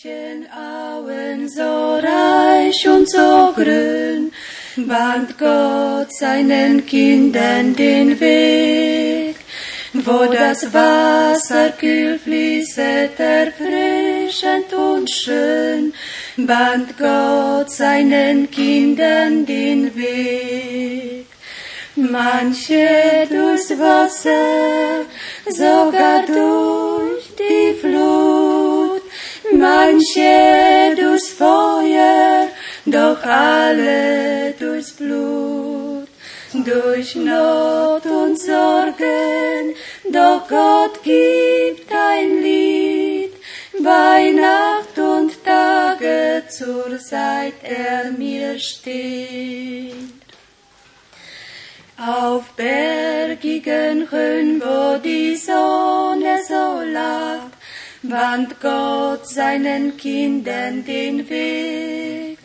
Herrlichen Auen so reich und so grün, bahnt Gott seinen Kindern den Weg, wo das Wasser kühl fließet, erfrischend und schön, bahnt Gott seinen Kindern den Weg. Manche durchs Wasser, sogar durch die Flut, manche durchs Feuer, doch alle durchs Blut, durch Not und Sorgen, doch Gott gibt ein Lied, bei Nacht und Tage zur Zeit er mir steht. Auf bergigen Höhen, wo die Sonne so lacht, bahnt Gott seinen Kindern den Weg.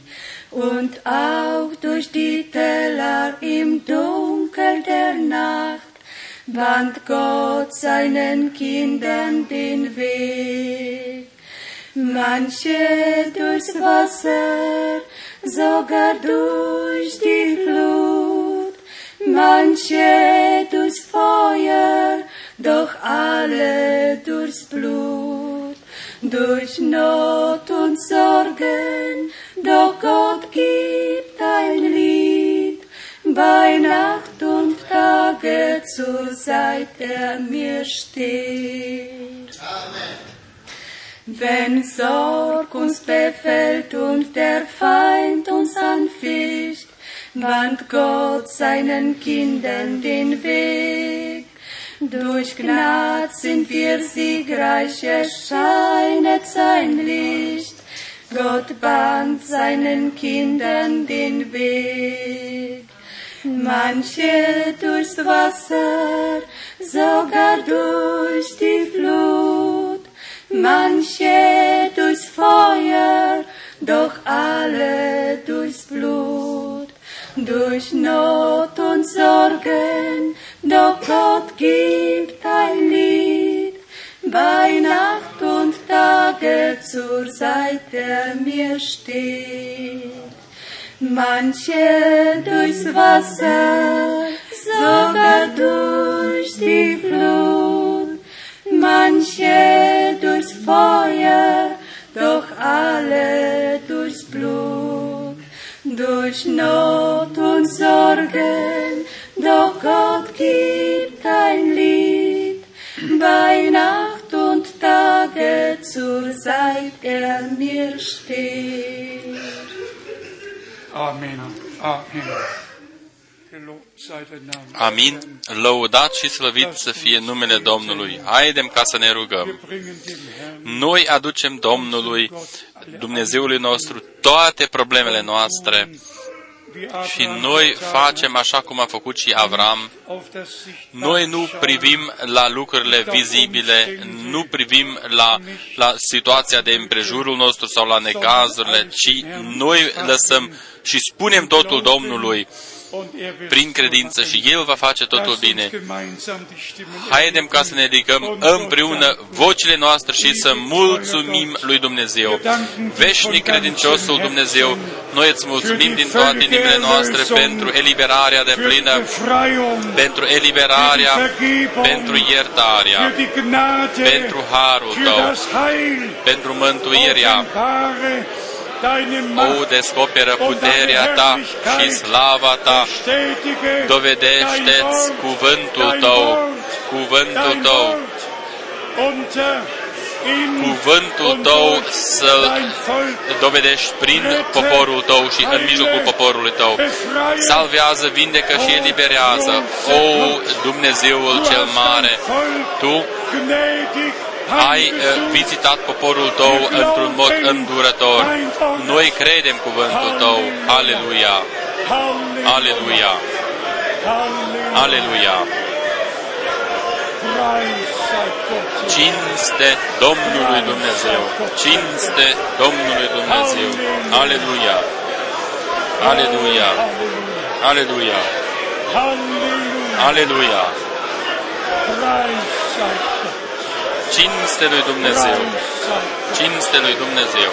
Und auch durch die Täler im Dunkel der Nacht bahnt Gott seinen Kindern den Weg. Manche durchs Wasser, sogar durch die Flut, manche durchs Feuer, doch alle durchs Blut, durch Not und Sorgen, doch Gott gibt ein Lied, bei Nacht und Tage zur Seite er mir steht. Amen. Wenn Sorg uns befällt und der Feind uns anficht, bahnt Gott seinen Kindern den Weg. Durch Gnad sind wir siegreich, erscheinet sein Licht. Gott bahnt seinen Kindern den Weg. Manche durchs Wasser, sogar durch die Flut, manche durchs Feuer, doch alle durchs Blut, durch Not und Sorgen, doch Gott gibt ein Lied, bei Nacht und Tage zur Seite mir steht. Manche durchs Wasser, sogar durch die Flut, manche durchs Feuer, doch alle durchs Blut, durch Not und Sorgen, doch Gott gibt ein Lied, bei Nacht und Tage zur Seite er mir steht. Amen. Amen. Amin. Lăudat și slăvit să fie numele Domnului. Haidem ca să ne rugăm. Noi aducem Domnului, Dumnezeului nostru, toate problemele noastre și noi facem așa cum a făcut și Avram. Noi nu privim la lucrurile vizibile, nu privim la, la situația de împrejurul nostru sau la negazurile, ci noi lăsăm și spunem totul Domnului prin credință și El va face totul bine. Haidem ca să ne ridicăm împreună vocile noastre și să mulțumim lui Dumnezeu. Veșnic credinciosul Dumnezeu, noi îți mulțumim din toate inimile noastre pentru eliberarea de plină, pentru eliberarea, pentru iertarea, pentru harul Tău, pentru mântuirea, o, descoperă puterea ta și slava ta. Dovedește-ți cuvântul tău, cuvântul tău. cuvântul tău să-l dovedești prin poporul tău și în mijlocul poporului tău. Salvează, vindecă și eliberează. O, Dumnezeul cel mare, Tu ai vizitat poporul tău într-un mod îndurător. Noi credem cuvântul tău. Aleluia! Aleluia! Aleluia! Cinste Domnului Dumnezeu! Cinste Domnului Dumnezeu! Aleluia! Aleluia! Aleluia! Aleluia! Cinste lui Dumnezeu! Cinste lui Dumnezeu!